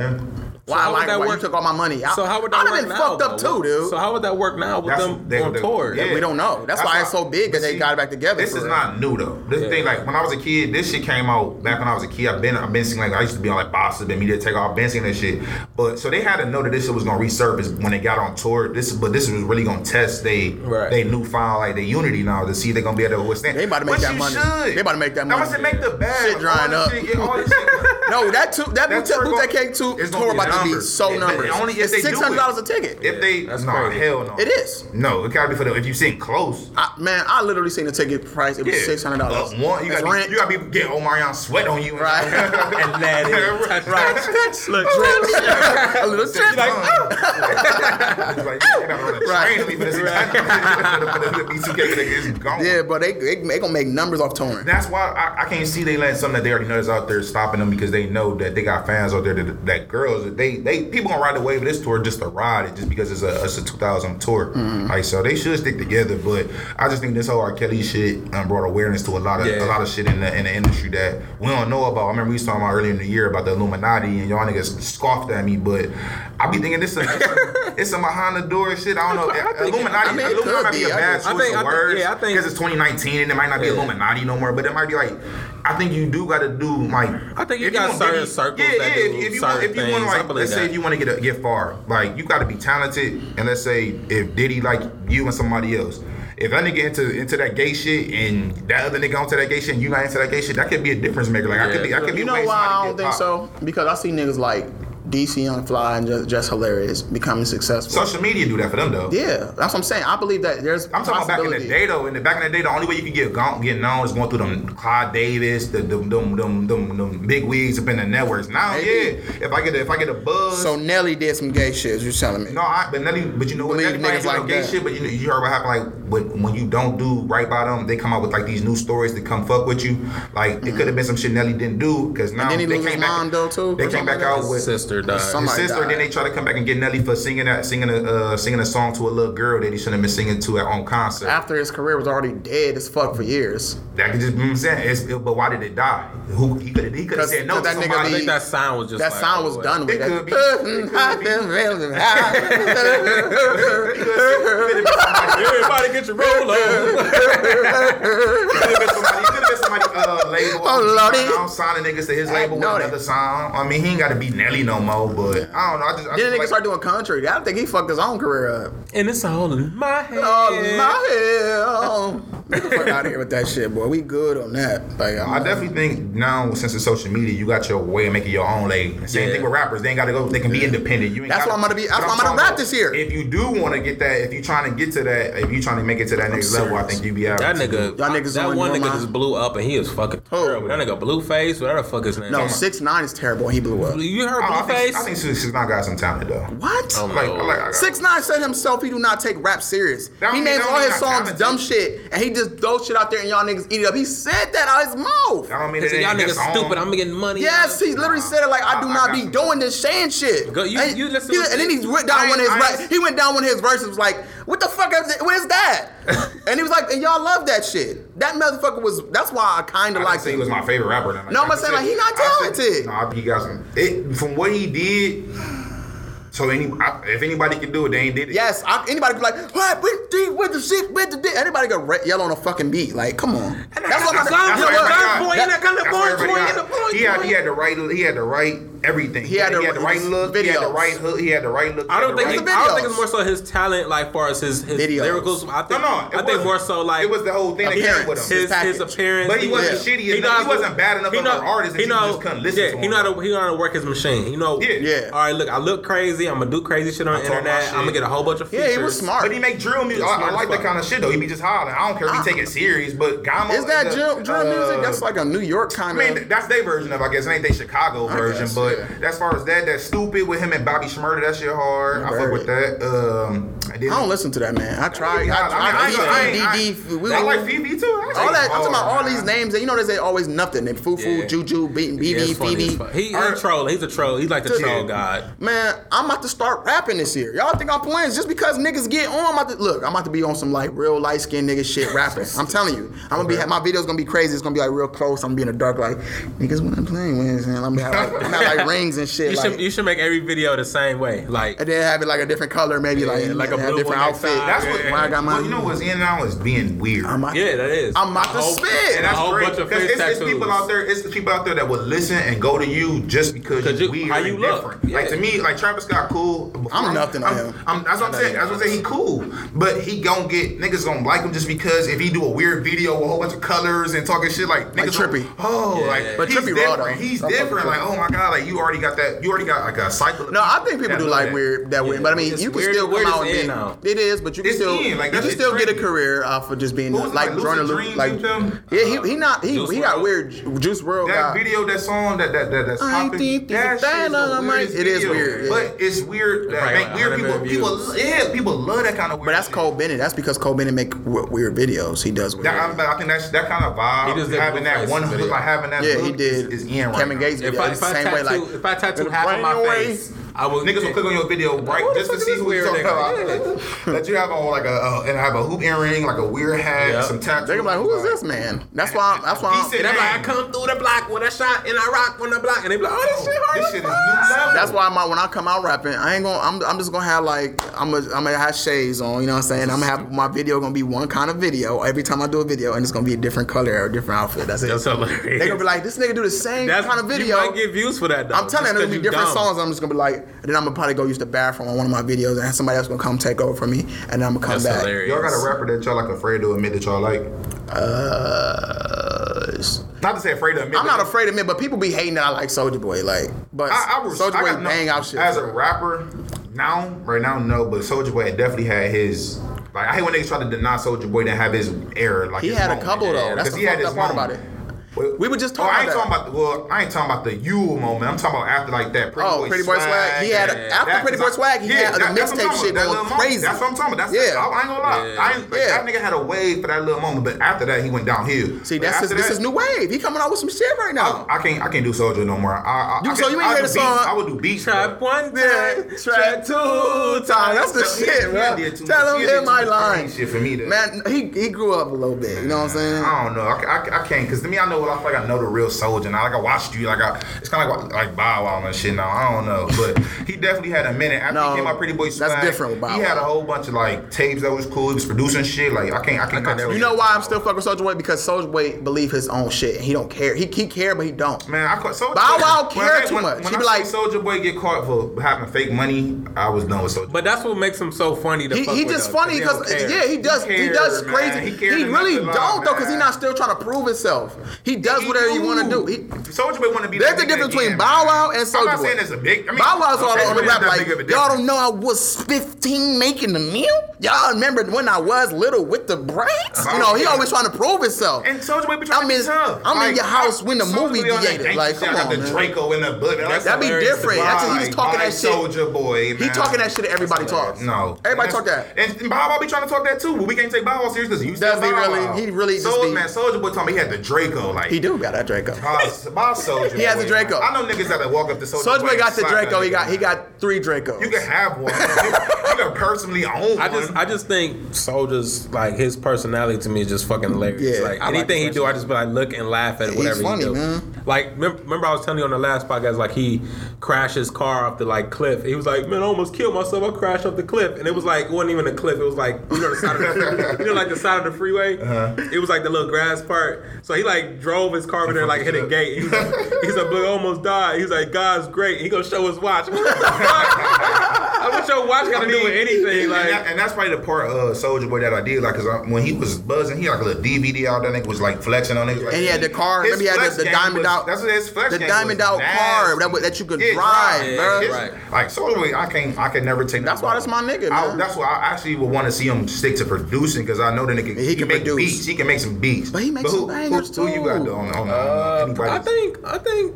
Yeah.
Why,
how would
why,
that
why you
work?
took all my money? I,
So how would that
I'd
work
have been
now?
fucked up
though?
too, dude.
So how would that work now with
That's-
them
they-
on
they-
tour?
yeah.
we don't know. That's, why it's so big that
but
they
see,
got it back together.
This
for
is
real.
not new though. This
Yeah.
thing, like when I was a kid, this shit came out back when I was a kid. I've been, I've been seeing like I used to be on like bosses, been media take off, been seeing that shit. But so they had to know that this shit was gonna resurface when they got on tour. This, but this was really gonna test they,
Right.
they newfound like their unity now to see if they gonna be able to withstand.
They about to make
But
that
you
money.
Should.
They about to make that
Now I
money.
said make the bag.
Shit drying
all
up.
Shit, yeah, all this shit. *laughs*
No, that two, that
That
Boot
tour
Boot
gon-
Cake two
it's gonna
tour
be
about to be
numbers.
so
If they-
numbers.
only if
it's
they do
six hundred dollars a ticket.
If they,
That's
no,
crazy.
hell no.
It is.
No, it gotta be for them. if you sitting close.
I, man, I literally seen the ticket price. It was
Yeah.
six hundred dollars.
One, you gotta,
rent.
be, you gotta be getting Omarion sweat on you.
Right. *laughs*
and let it touch
Right.
Look, *laughs*
a little trip.
like, He's like, you gotta run a
Right.
train on me for this. B2K nigga is gone.
Yeah, but they, they they gonna make numbers off touring.
That's why I, I can't see they letting something that they already know is out there stopping them because they know that they got fans out there that, that girls they they people gonna ride the wave of this tour just to ride it just because it's a it's a 2000 tour
Mm-hmm.
like so they should stick together but I just think this whole R Kelly shit um, brought awareness to a lot of
Yeah.
a lot of shit in the in the industry that we don't know about I remember we was talking about earlier in the year about the Illuminati and y'all niggas scoffed at me but I be thinking this is it's some behind the door shit I don't know *laughs*
I think-
Illuminati
I mean,
Illuminati might be a
be. I
bad
just-
choice
I think-
of
think-
words
yeah, I think-
because it's 2019 and it might not be
Yeah.
Illuminati no more, but it might be like I think you do got to do like
I think you
if
got
wanna
certain
really-
circles
Yeah,
that
yeah.
do
if, if you want, if you want
things.
Like, let's say if you want to get a, get far, like you got to be talented, and let's say if Diddy like you and somebody else. If that nigga into into that gay shit and that other nigga onto that gay shit and you not into that gay shit, that could be a difference maker. Like I could be, I could be.
You know why I don't think
popped.
so? Because I see niggas like DC Young Fly and just, just hilarious becoming successful.
Social media do that for them though.
yeah, that's what I'm saying. I believe that there's.
I'm talking about back in the day though. In the back in the day, the only way you could get gone, get known is going through them Clive Davis, the them them them, them, them big wigs up in the networks. Now,
Maybe.
yeah, if I get a, if I get a buzz,
So Nelly did some gay shit. You're telling me?
No, I, but Nelly, but you know what?
Believe
Nelly
niggas like
gay
that.
shit, but you know, you heard what happened like but when you don't do right by them, they come out with like these new stories to come fuck with you. Like it could have been some shit Nelly didn't do because now
then he
they
lose
came back.
mom, though, too,
They came back out
that?
with
Sister died.
His sister.
died.
Then they try to come back and get Nelly for singing that, singing a, uh, singing a song to a little girl that he shouldn't have been singing to at on concert.
After his career was already dead as fuck for years.
That could just, you know what I'm saying, it's, but why did it die? Who he could have he could have
'Cause-
said no to
that nigga
somebody.
I think that sound was just
That
like,
sound
oh,
was
well.
done with.
It
That-
could be. It *laughs*
Everybody get your roll on.
could have been somebody, it could have been somebody uh, label.
Oh, Lordy.
I'm signing niggas to his
I
label with
know that.
another song. I mean, he ain't got to be Nelly no more, but I don't know. I just, I
Then
just
nigga
like,
start doing country. I don't think he fucked his own career up.
And it's all in my head.
Oh my hell! Get the fuck out of here with that shit, boy. We good on that. Like, I'm
I definitely think now since it's social media, you got your way of making your own lane. Same
Yeah.
thing with rappers; they ain't got to go. They can be independent. You ain't
That's
gotta,
why I'm gonna be- that's why I'm gonna rap
about
this year.
If you do want to get that, if you trying to get to that, if you trying to make it to that next level, I think you be out.
That nigga,
Y'all niggas
that one nigga
my-
just blew up and he is fucking
Who?
terrible. That nigga Blueface, whatever the fuck his name.
no six nine is terrible. and He blew up.
You heard
I, I
Blueface?
think, I think Six Six Nine got some talent though.
What?
Oh,
Like,
no.
Like,
Six Nine said himself he do not take rap serious. He
mean-
names all his songs dumb shit, and he just throws shit out there and y'all niggas eat it up. He said that out his mouth.
I don't mean
He
it
said, y'all niggas
his song.
stupid. I'm getting money.
Yes, he literally said it like I do
I- I
not
got
be
some-
doing this saying shit.
Go- you-
and,
you listen
he-
to
and then he went down
I
one of his
ain't- I
ra-
ain't-
he went down one of his verses was like, what the fuck is it? What is that? *laughs* and he was like, and y'all love that shit. That motherfucker was. That's why I kind
I
of
like
like
say he
him.
was my favorite rapper. Then.
No, I'm saying, like, he not talented.
No, he got some. It, from what he did, so any I, if anybody can do it, they ain't did it.
Yes, I, anybody be like, what? With the with the shit with the dick. Anybody go re- yell on a fucking beat? Like, come on. That's what I'm
That's
saying.
why
You know what?
everybody got-
That-
that kind of
That's
boy
what everybody
toy,
got.
the boy
He had he had the right he had the right everything.
He had the-
he had the right
his
look. He had the right hook. He had the right look.
I don't think
had
he,
the
the
I don't think it's more so his talent, like far as his, his
Videos.
lyricals. I
No,
think
no.
I think more so like
it was the whole thing that came with him.
his, his
package.
appearance.
But he wasn't
Yeah.
shitty. He,
knows-
wasn't bad enough of
know-
an artist that
he
you
know-
just couldn't listen
yeah,
to
he
him.
know how to he know how to work his machine. You know.
Yeah.
Yeah.
All right, look, I look crazy. I'm gonna do crazy shit on the internet. I'm gonna get a whole bunch of features.
Yeah, he was smart.
But he make drill music. I, I like
as
that kind of shit though. He be just hollering. I don't care if he take it serious, but Gummo
Is that
the-
drill, drill
uh,
music? That's like a New York kind of.
I mean, that's their version of, I guess. It ain't they Chicago version,
guess,
but
yeah.
as far as that, that's stupid with him and Bobby Shmurda. That shit hard. I
Never
fuck with that. Um, I,
I don't listen to that man. I tried.
I,
I,
I, I,
I,
I,
DD, we-
I like Phoebe too.
All that. I'm talking about all these names. And you know they say always nothing. And Fufu,
Yeah.
Juju, Beating,
Yeah,
BB,
it's funny as
Phoebe.
He, he's a troll. He's a troll. He's like the troll god.
Man, I'm about to start rapping this year. Y'all think I'm playing just because niggas get on? I'm about to look. I'm about to be on some like real light skinned nigga shit rapping. I'm telling you, I'm gonna be my video's gonna be crazy. It's gonna be like real close. I'm gonna be in the dark like niggas when I'm playing with, and I'm gonna have like, I'm have like *laughs* rings and shit.
You
like,
should you should make every video the same way. Like
and then have it like a different color, maybe
Yeah, like
like
a
a
blue
different
one next
outfit.
time.
That's what.
Yeah.
Why I got my-
well, you know what's in now is being weird.
I'm about,
yeah, that is.
I'm about
A
to
whole-
spit.
And
a
that's
whole
great.
bunch of
'cause
face
it's, it's people out there. It's the people out there that would listen and go to you just because you're
you-
weird
how you
and
look.
different. Like to me, like Travis Scott, cool. Before
I'm nothing on him.
I'm, that's what I'm saying. That's what I'm saying. He cool, but he gon' get niggas gonna like him just because if he do a weird video with a whole bunch of colors and talking shit like niggas
Trippy.
Gonna, oh,
Yeah.
like
But
he's
Trippy raw,
different.
though.
He's
I'm
different. Like oh my god, like you already got that. You already got like a cycle.
No, I think people do like weird that weird, but I mean, you can still come
weird
out and
in
be.
Now.
It is, but you can
It's
still
in, like,
you can
shit
still get a career off of just being
Who was it,
like
like,
joining
Lucid
Lu-
Dreams
like
them?
yeah, he he not he
Juice
he got weird Juice WRLD
That
got
video, that song, that that, that that's popping. That
that
shit's the weirdest
it is
video.
weird, yeah.
but it's weird. That make weird people. People, yeah, people love that kind of weird.
But that's
shit.
Cole Bennett. That's because Cole Bennett make weird videos. He does weird.
That, I, I think that's that kind of vibe.
He just
having that one
video.
hook, like having that
yeah, he did.
Is, is in right
Kevin. Gates
If. I,
the
if I
same
tattoo,
way like
if I tattoo half of my face, I will.
Niggas will click on your video right
What
just to see who you're talking
nigga?
about. *laughs* that you have on like a uh, and have a hoop earring, like a weird hat,
Yeah.
some tattoos.
They're like, who is this man? That's why. I'm, that's why.
He
I'm,
said
And I'm like, I come through the block with a shot and I rock on the block, and they be like, oh, this shit hard.
This shit is new level.
that's why I'm, when I come out rapping, I ain't gonna. I'm, I'm just gonna have like I'm gonna, I'm gonna have shades on. You know what I'm saying? I'm gonna have my video gonna be one kind of video every time I do a video, and it's gonna be a different color or a different outfit. That's it.
That's hilarious.
They're gonna be like, this nigga do the same
That's
kind of video.
You
video.
might get views for that. Though,
I'm telling you,
just
there's
'cause
gonna be different
dumb.
songs. I'm just gonna be like, and then I'm gonna probably go use the bathroom on one of my videos, and somebody else gonna come take over for me, and then I'm gonna come
That's
back.
hilarious.
Y'all got a rapper that y'all like afraid to admit that y'all like.
Uh,
Not to say afraid to admit.
I'm not afraid of it, but people be hating that I like Soulja Boy, like, but
I, I was Soulja
Boy
got no-
bang out shit.
As a rapper, now, right now, no, but Soulja Boy definitely had his. Like I hate when niggas try to deny Soulja Boy didn't have his error. Like
he
his
had a couple though.
Yeah,
That's
'cause
the
he had
fucked
his
up part about it. We were just
Oh,
talking
I ain't
about
talking about. The, well, I ain't talking about the Yule moment. I'm talking about after like that. Pretty
Oh,
boy
Pretty Boy Swag. He had a- after
that-
Pretty Boy Swag, he had the
that- that's
mixtape shit
that
going crazy.
That's what I'm talking about. That's
Yeah.
I, I ain't gonna lie.
Yeah.
I ain't,
Yeah.
That nigga had a wave for that little moment, but after that he went downhill.
See,
But
that's his,
after
this is new wave. He coming out with some shit right now.
I, I can't. I can't do Soulja no more. I, I,
You-
I
so
can-
you ain't
I
hear
do
the song?
I would do beats.
Trap one
day,
trap two time.
That's the shit,
he
bro.
did too
Tell him hit my line.
Shit for me
Man, he he grew up a little bit. You know what I'm saying?
I don't know. I, I, I can't because to me, I know. I feel like I know the real soldier now. Like I watched you. Like I, it's kind of like like Bow Wow and shit. Now I don't know, but he definitely had a minute after
No,
he came out. Pretty Boy
that's different with Bow
He had a whole bunch of like tapes that was cool. He was producing shit. Like I can't. I can't.
never-
You know why I'm still fucking with Soulja Boy? Because Soulja Boy believe his own shit and he don't care. He he care, but he don't.
Man, I caught Soulja
Bow
Boy-
Wow
when
care too
when,
much.
When
He
I
be like-
Soulja Boy get caught for having fake money, I was done with Soulja.
But that's what makes him so funny. To
He,
fuck
he
with,
just
though,
funny because yeah he does he,
cares,
does
man.
crazy.
He
He,
cares
really don't though because he not still trying to prove himself. He does whatever he want to do. He,
Soulja Boy want to be.
There's
nigga
difference between Bow. Wow and Soulja
I'm not saying it's a big. I mean,
Bow Wow's all on the rap like
big of a
y'all don't know I was 15 making the meal. Y'all remember when I was little with the braids? You know he always trying to prove himself.
And Soulja Boy be trying
I'm
to
in-
tough.
I'm in your house when the movie
Boy
theater. Like, come on,
the
man.
Draco in the book.
That's
That'd be different. That's he was talking that shit.
Soulja Boy.
He talking that shit that everybody talks.
No,
Everybody talk that.
And Bow Wow be trying to talk that too, but we can't take Bow Wow serious because you
Does
still
he
Bow
really?
Wow.
He really just
Soulja
be-
man, Soulja Boy told me he had the Draco. Like
He do got that Draco.
Boss, boss Soulja.
He has
Boy,
the Draco.
man. I know niggas that walk up to Soulja
Soulja Boy got the
and slap
Draco. He got he got three Dracos.
You can have one. you, you can personally own
I
one.
just, I just think Soulja's like his personality to me is just fucking hilarious.
Yeah,
like
I
anything
his
he do, I just be like look and laugh at
He's
whatever
funny,
he do.
man.
Like remember, remember I was telling you on the last podcast, like he crashed his car off the like cliff. He was like, man, I almost killed myself. I crashed off the cliff, and it was like it wasn't even a cliff. It was like you know the side of the *laughs* you know like the side of the freeway.
Uh-huh.
It was like the little grass part. So he like drove his car over there, like hit a gate. He was like, he's like, almost died. He's like, God's great. He gonna show his watch. *laughs* What the fuck? I what your watch got to do with anything?
and,
Like.
that- and that's probably the part of Soulja Boy that I did. Like, cause I, when he was buzzing, he had like a little DVD out. That nigga was like flexing on it. Like,
And he had the car. Remember, he had the- the diamond
was-
out-
That's what his flex
the diamond
was
out car that that you could
Yeah,
drive,
yeah,
bruh.
it's-
Right.
Like Soulja Boy, I can't, I can never take.
That's
that
why that's my nigga,
I-
man.
that's why I actually would want to see him stick to producing because I know the nigga
he can
make
produce.
beats. He can make some beats.
But he makes
who,
some bangers,
who, Who you got
too.
though on on, on
Uh,
anybody?
I think I think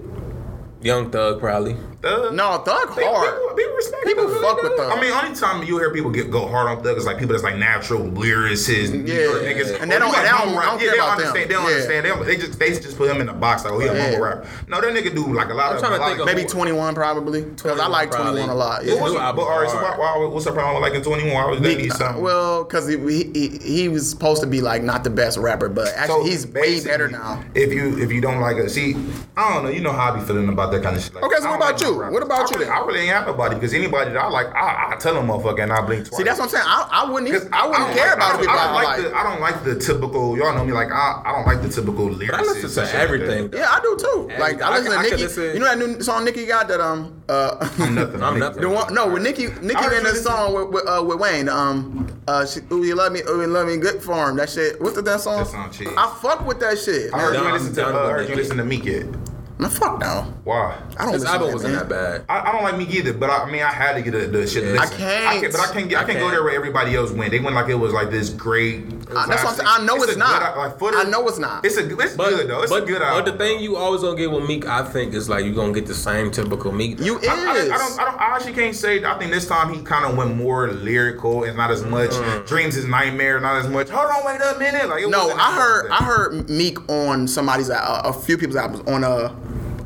Young Thug probably.
Uh,
No, Thug
People,
hard.
people, people respect
People
Thug.
fuck with Thug.
I mean, only time you hear people get go hard on Thug is like people that's like natural lyricists, New
Yeah.
Niggas.
And they don't-
you got
they don't-
mumble rap.
Don't
yeah,
care
they
about
understand.
them.
They don't
Yeah.
understand. They, don't- they just they just put him in the box like, oh, he a
Yeah.
mumble rap. No, that nigga do like a lot
I'm
of.
trying to
lot
think of
of-
Maybe 21 probably. Because I like
21
21 a lot. Yeah.
What was
New
it?
album
But, all right, so why, why, what's the problem with like in 21? Why was that be
Uh,
something?
well, because he, he he was supposed to be like not the best rapper, but actually he's way better now.
If you if you don't like it, see, I don't know. You know how I be feeling about that kind of shit. Like,
Okay, so what about
like
you?
rappers.
What about
I
you
really. I really ain't have nobody because anybody that I like, I, I tell them motherfucker and I blink twice.
See, that's what I'm saying. I, I wouldn't even, I wouldn't
don't
care
like-
about
I
the people
I
I
don't like,
like.
the I don't like the typical. Y'all know me like I, I don't like the typical lyrics.
But I listen to everything.
Yeah, I do too. Like I
I
listen
could-
to Nicki.
listen-
You know that new song Nicki got that um uh *laughs*
Nothing.
I'm nothing.
the one no with Nicki Nicki in
you
this
listen-
song with with, uh, with Wayne um uh she, ooh you love me ooh you love me good for him that shit what's the that song?
That song cheap.
I fuck with that shit.
I heard you listen to.
done
Uh, I heard you listen to Meek yet.
Man, fuck no.
Why?
I don't
His
listen
album wasn't
man.
that bad.
I, I don't like me either, but I, I mean I had to get the, the shit. to
Yeah.
listen.
I can't.
but I can't get. I,
I
can't go
can't.
there where everybody else went. They went like it was like this great. It was
Uh, that's what I'm saying. I know it's
a
not.
Good, like, for
I know it's not.
It's a. It's
But,
good though. It's
but,
a good
but the thing you always gonna get with Meek, I think, is like you are gonna get the same typical Meek.
You is.
I, I, I don't. I don't. I actually can't say. I think this time he kind of went more lyrical and not as much
Mm.
dreams is nightmare. Not as much. Hold on, wait a minute. Like it
No, I heard. I heard Meek on somebody's uh, a few people's albums on a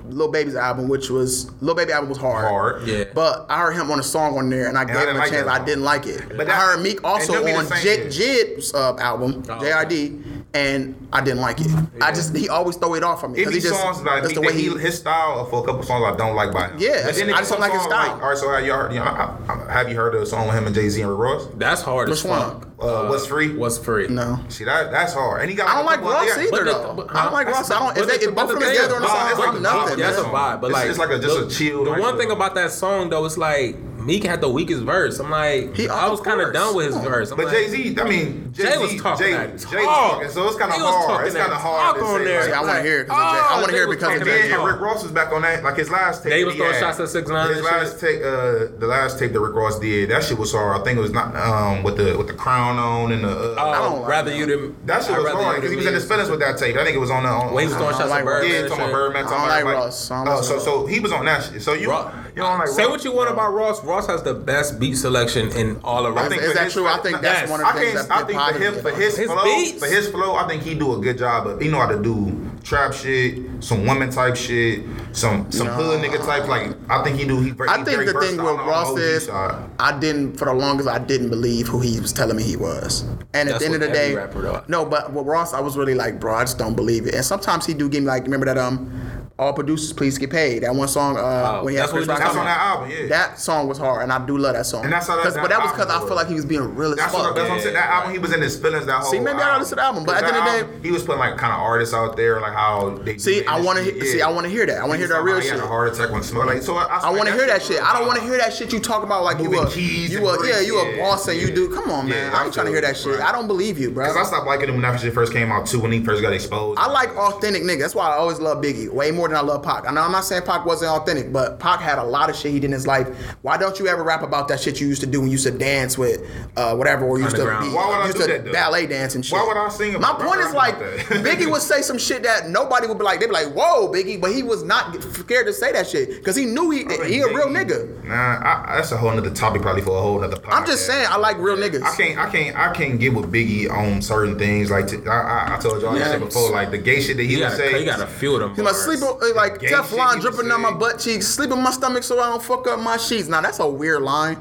Lil Baby's album, which was Lil Baby album was hard.
hard.
Yeah.
But I heard him on a song on there, and I gave
I
him a
like
chance. I didn't like it.
But that-
I heard Meek also
and them be the
on Jid. Jid's uh, album,
Oh,
JID, and I didn't like it. I just he always throw it off on me
It
because
be
he just
songs like
that's
Meek,
the way he.
he, his style for a couple songs I don't like by him.
Yeah,
But then
I just don't like his
some songs
style.
all right, so have you heard? You know, I, I, have you heard of a song with him and Jay Z and Rick Ross?
That's hard
Which one?
Uh, What's free?
What's free?
no,
See that that's hard. And he got.
I don't like
well,
Ross
yeah,
either
but the-
though.
but-
I don't like
huh?
Ross. I don't. If,
But
they,
the-
if
but
both of them together on a song,
it's like
I'm nothing.
That's a vibe. But like
it's like just a chill,
The one thing about that song though, it's like Meek had the weakest verse. I'm like,
he,
I was kind of done with his verse. I'm
but
like,
Jay Z, I mean, Jay,
was talking.
Jay, Jay was talking, so it's kind of hard. It's kind of hard.
Talk on there.
Like,
I want to hear it. Oh, I want to hear it because of Jay.
And
Rick Ross was back on that. Like his last tape.
They was throwing shots at six
nine.
His
last tape, uh, the last tape that Rick Ross did, that shit was hard. I think it was not um with the with the crown on and the. Uh,
oh,
I don't
rather you than
that shit was hard because he was in his feelings with that tape. I think it was on the.
Wayne was throwing shots at Birdman.
Yeah, talking about Birdman.
I like Ross.
Oh, so so he was on that shit. So you you know, like,
say
Ross,
what you want bro. about Ross. Ross has the best beat selection in all of
I think
is that true? I think that's one of the things. That's
I think for him, for his, flow, for his flow, I think he do a good job. Of, he know how to do trap shit, some women type shit, some some no. hood nigga type. Like I think he do. He,
I think the thing with Ross is, I didn't for the longest I didn't believe who he was telling me he was. And
that's at
the end of the day, no, but with Ross I was really like, bro, I just don't believe it. And sometimes he do give me like, remember that um all producers please get paid. That one song, uh,
oh,
when he had Chris Rock,
that's on that album. Oh, yeah,
that song was hard, and I do love that song.
And that's how that, that
but that was because I feel like he was being real as
that's
fuck.
What, that's yeah, what I'm saying. That album, he was in his feelings. That whole
see, maybe album. I don't listen to the album, but at the end of the day,
he was putting like kind of artists out there, like how they
see. I want to
yeah.
see. I want to hear that. I want to hear that real shit.
He had a heart attack when smoke. Like so, I,
I, want to hear that shit. I don't want to hear that shit you talk about like you a you a yeah you a boss and you do. Come on, man. I ain't trying to hear that shit. I don't believe you, bro.
Because I stopped liking him when that shit first came out too. When he first got exposed,
I like authentic nigga. That's why I always love Biggie way more more than I love Pac. I know I'm not saying Pac wasn't authentic, but Pac had a lot of shit he did in his life. Why don't you ever rap about that shit you used to do when you used to dance with uh, whatever or used to be,
Why would
used I
do
to
that,
ballet dance and shit?
Why would I sing
My point is like *laughs* Biggie would say some shit that nobody would be like, they'd be like, whoa, Biggie, but he was not scared to say that shit because he knew he, I mean, he a real nigga.
Nah, I, that's a whole nother topic probably for a whole nother podcast.
I'm just saying, I like real niggas.
I can't, I can't, I can't get with Biggie on certain things. Like to, I, I, I told y'all
yeah.
that shit before, like the gay shit that he,
he
would
gotta,
say.
You got a few of them.
He must sleep like
Gay
Teflon dripping down my butt cheeks, sleeping my stomach so I don't fuck up my sheets. Now that's a weird line.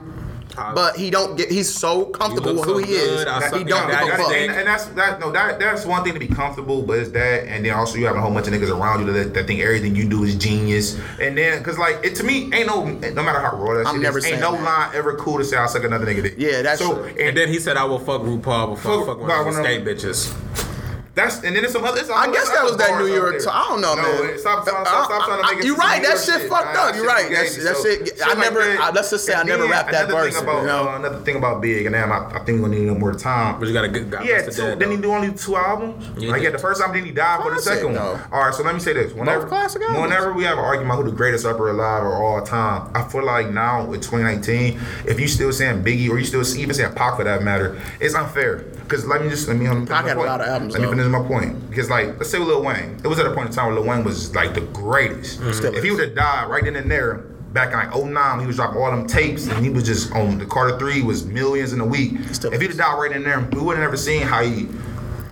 But he don't get. He's so comfortable with
so
who he
good, is.
That
he
don't give a fuck.
And, and that's that. No, that that's one thing to be comfortable, but it's that. And then also you have a whole bunch of niggas around you that, that think everything you do is genius. And then because like it to me ain't no no matter how raw that
I'm
shit
never
is, ain't no
that.
line ever cool to say I suck another nigga dick.
Yeah, that's
so. And,
and, then he said I will fuck RuPaul before fuck, I
fuck
one of
those
skate bitches.
That's and then it's some other. It's
I guess that was that New York. T- I don't know,
no,
man.
Stop, stop, stop, stop trying to make it.
You're right. That
shit,
shit fucked up. You're right. That
shit.
Shit I never. I, let's just say I never rapped that verse.
About,
you know?
uh, another thing about Big, and damn, I, I think we need no more time.
But you got a
good
guy. Yeah,
two.
Dead,
then he do only two albums.
Yeah,
like yeah, the first album, then he died for the second one. All right, so let me say this. Whenever, whenever we have an argument who the greatest rapper alive or all time, I feel like now with 2019, if you still saying Biggie or you still even saying Pac for that matter, it's unfair. Because let me just let me.
Pac had a lot of albums.
Let me finish is my point. Because like, let's say with Lil Wayne, it was at a point in time where Lil Wayne was like the greatest.
Mm-hmm.
If he would have died right then and there, back in like 09, he was dropping all them tapes and he was just on the Carter Three was millions in a week.
Still
if he'd have died right in there, we wouldn't ever seen how he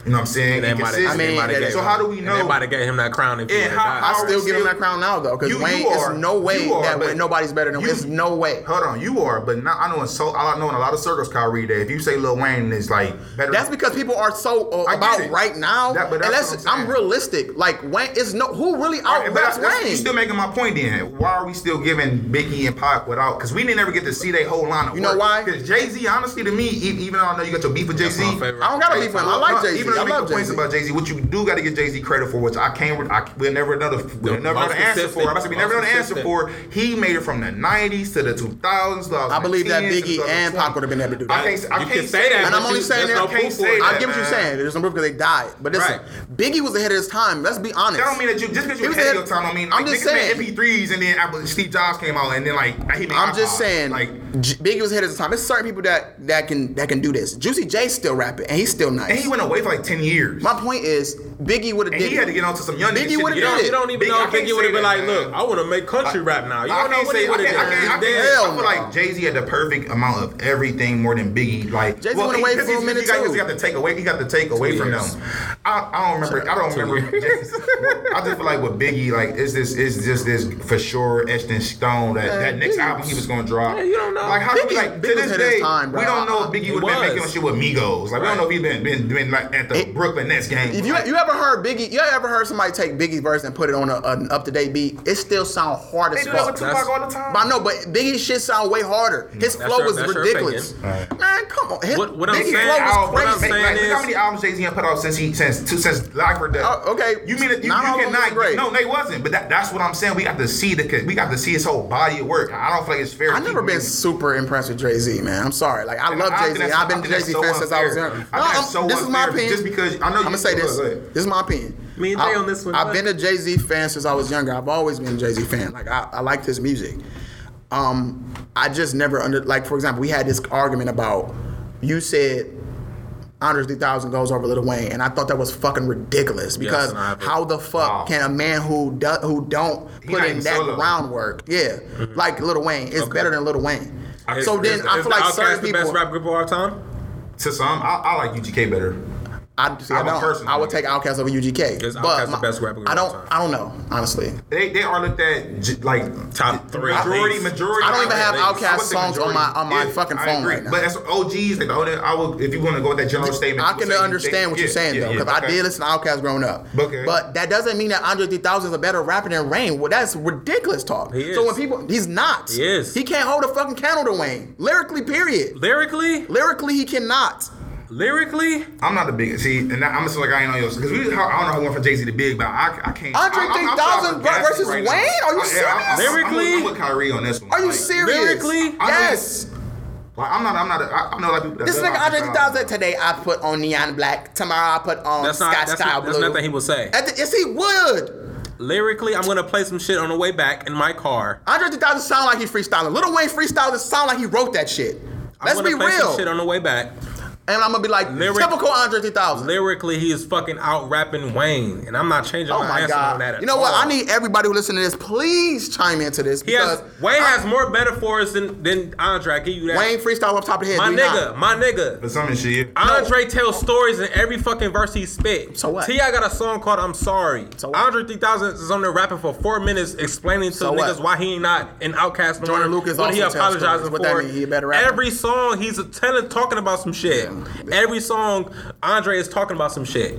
you know what I'm saying?
I mean,
they
so how do we know?
Nobody gave him that crown. If and
how,
how
I still give him that crown now though, because Wayne
you are,
no way
are,
that
but,
nobody's better than Wayne.
him.
There's no way.
Hold on, you are, but I know in so I know in a lot of circles, Kyrie, that if you say Lil Wayne is like better,
that's than, because people are so uh, about
it.
right now.
That, but that's I'm,
I'm, realistic. Like Wayne is no who really out
right, Wayne. You still making my point then? Why are we still giving Biggie and Pac without? Because we didn't ever get to see their whole lineup.
You know why?
Because Jay Z, honestly, to me, even though I know you got your beef with Jay Z,
I don't got a beef with him. I like Jay Z.
Jay-Z. I'm
not complaining
about Jay Z. What you do got to get Jay Z credit for, which I can't. I, we'll never another. We'll never another answer for. I'm about to be never another answer for. He made it from the '90s to the 2000s.
I believe that Biggie and Pac would have been able to do that.
I can't. I
you
can't
can say that,
and I'm only saying that.
No I,
say
that,
I get what you're saying. There's no proof because they died. But listen, right. Biggie was ahead of his time. Let's be honest.
That don't mean that you just because you
was
ahead of your time. I mean,
I'm just saying
MP3s, and then Steve Jobs came out, and then like
I'm just saying,
like
Biggie was ahead of his time. There's certain people that that can that can do this. Juicy J still rapping, and he's still nice.
And he went away for like like ten years.
My point is, Biggie would have.
He had to get onto some young.
Biggie
would
have
it.
You don't even
Biggie,
know Biggie would have been like, "Look, I want to make country I, rap now." You
I
don't know what
say, he
would have
done. I, feel like Jay Z had the perfect amount of everything more than Biggie. Like
Jay Z
well,
went
away
for a minute
he
too.
He got to take away. He got to take away from them. I, don't remember. I don't remember. I just feel like with Biggie, like it's this, is just this for sure etched in stone that that next album he was gonna drop.
You don't know.
Like how like to this day we don't know if Biggie would have been making shit with Migos. Like we don't know if he been been like at the
it,
Brooklyn Nets game.
If you you ever heard Biggie, you ever heard somebody take Biggie verse and put it on a, an up to date beat? It still sound hard
they
as fuck.
They do
that
all the time.
But I know, but Biggie's shit sound way harder. Mm, his
that's
flow
your,
was ridiculous. Man, come on. His,
what, what
Biggie's
saying,
flow was crazy.
What I'm saying
like, is, how many albums Jay Z put out since he since two, since Lockford Death?
Uh, okay,
you mean you,
not
you cannot?
Great.
No, they wasn't. But that, that's what I'm saying. We got to see the we got to see his whole body of work. I don't feel like it's fair.
I never been super impressed with Jay Z, man. I'm sorry. Like I love Jay Z. I've been Jay Z fan since I was young.
No,
this is my opinion
because I know.
I'm gonna say this. This is my opinion.
Me and Jay
I,
on this one.
I've been a Jay Z fan since I was younger. I've always been a Jay Z fan. Like I, I like his music. Um, I just never under like for example, we had this argument about you said Andre 3000 goes over Little Wayne, and I thought that was fucking ridiculous because
yes,
how the fuck
wow.
can a man who do, who don't put in that
solo.
groundwork, yeah, mm-hmm. like Little Wayne, is okay. better than Little Wayne.
I,
so is, then
is,
I feel is
like
certain people.
the best rap group of all time.
To some, I, I like UGK better.
I, see, I
I
don't. I would take Outkast over UGK. Because
Outkast
my, the
best rapper.
I don't. I don't know. Honestly,
they they are looked at like
top three.
Majority, majority.
I don't even have Outkast songs on my on my yeah, fucking
I
phone
agree.
right now.
But that's OGs. Like, I will. if you want to go with that general statement.
I can understand what you're saying though, because I did listen to Outkast growing up.
Okay.
But that doesn't mean that Andre 3000 is a better rapper than Rain. Well, that's ridiculous talk. So when people, he's not.
He is.
He can't hold a fucking candle to Wayne lyrically. Period.
Lyrically.
Lyrically, he cannot.
Lyrically,
I'm not the biggest. See, and I'm just like I ain't on yours because we. I don't know how we went from Jay Z to Big, but I, I can't.
Andre 3000 versus
right
Wayne? Now. Are you serious?
I, I, lyrically, I'm, I'm, with Kyrie on this one.
Are you
like,
serious?
Lyrically,
I
yes.
Like, I'm not. I'm not. A, I i know a lot of people.
this nigga Andre
3000
today, I put on neon black. Tomorrow, I put on
that's not, that's
Style Blue.
That's nothing he will say.
The, yes, he would.
Lyrically, I'm gonna play some shit on the way back in my car.
Andre 3000 sound like he freestyling. Little Wayne freestyling sound like he wrote that shit. Let's be real.
shit on the way back.
And I'm gonna be like
Lyric,
typical Andre 3000.
Lyrically, he is fucking out rapping Wayne, and I'm not changing
oh
my,
my
God. on that.
you know
all. what?
I need everybody who listen to this, please chime into this
he
because has,
Wayne
I,
has more metaphors than than Andre. I give you that.
Wayne freestyle off top of the head.
My nigga, my nigga.
For some shit.
Andre no. tells stories in every fucking verse he spit.
So what?
Ti got a song called "I'm Sorry."
So what?
Andre 3000 is on there rapping for four minutes, explaining to
so
niggas what? why he ain't not an outcast.
Jordan Lucas
what he apologizing
for. What that mean? He better rapper.
Every song he's telling, talking about some shit. Every song, Andre is talking about some shit.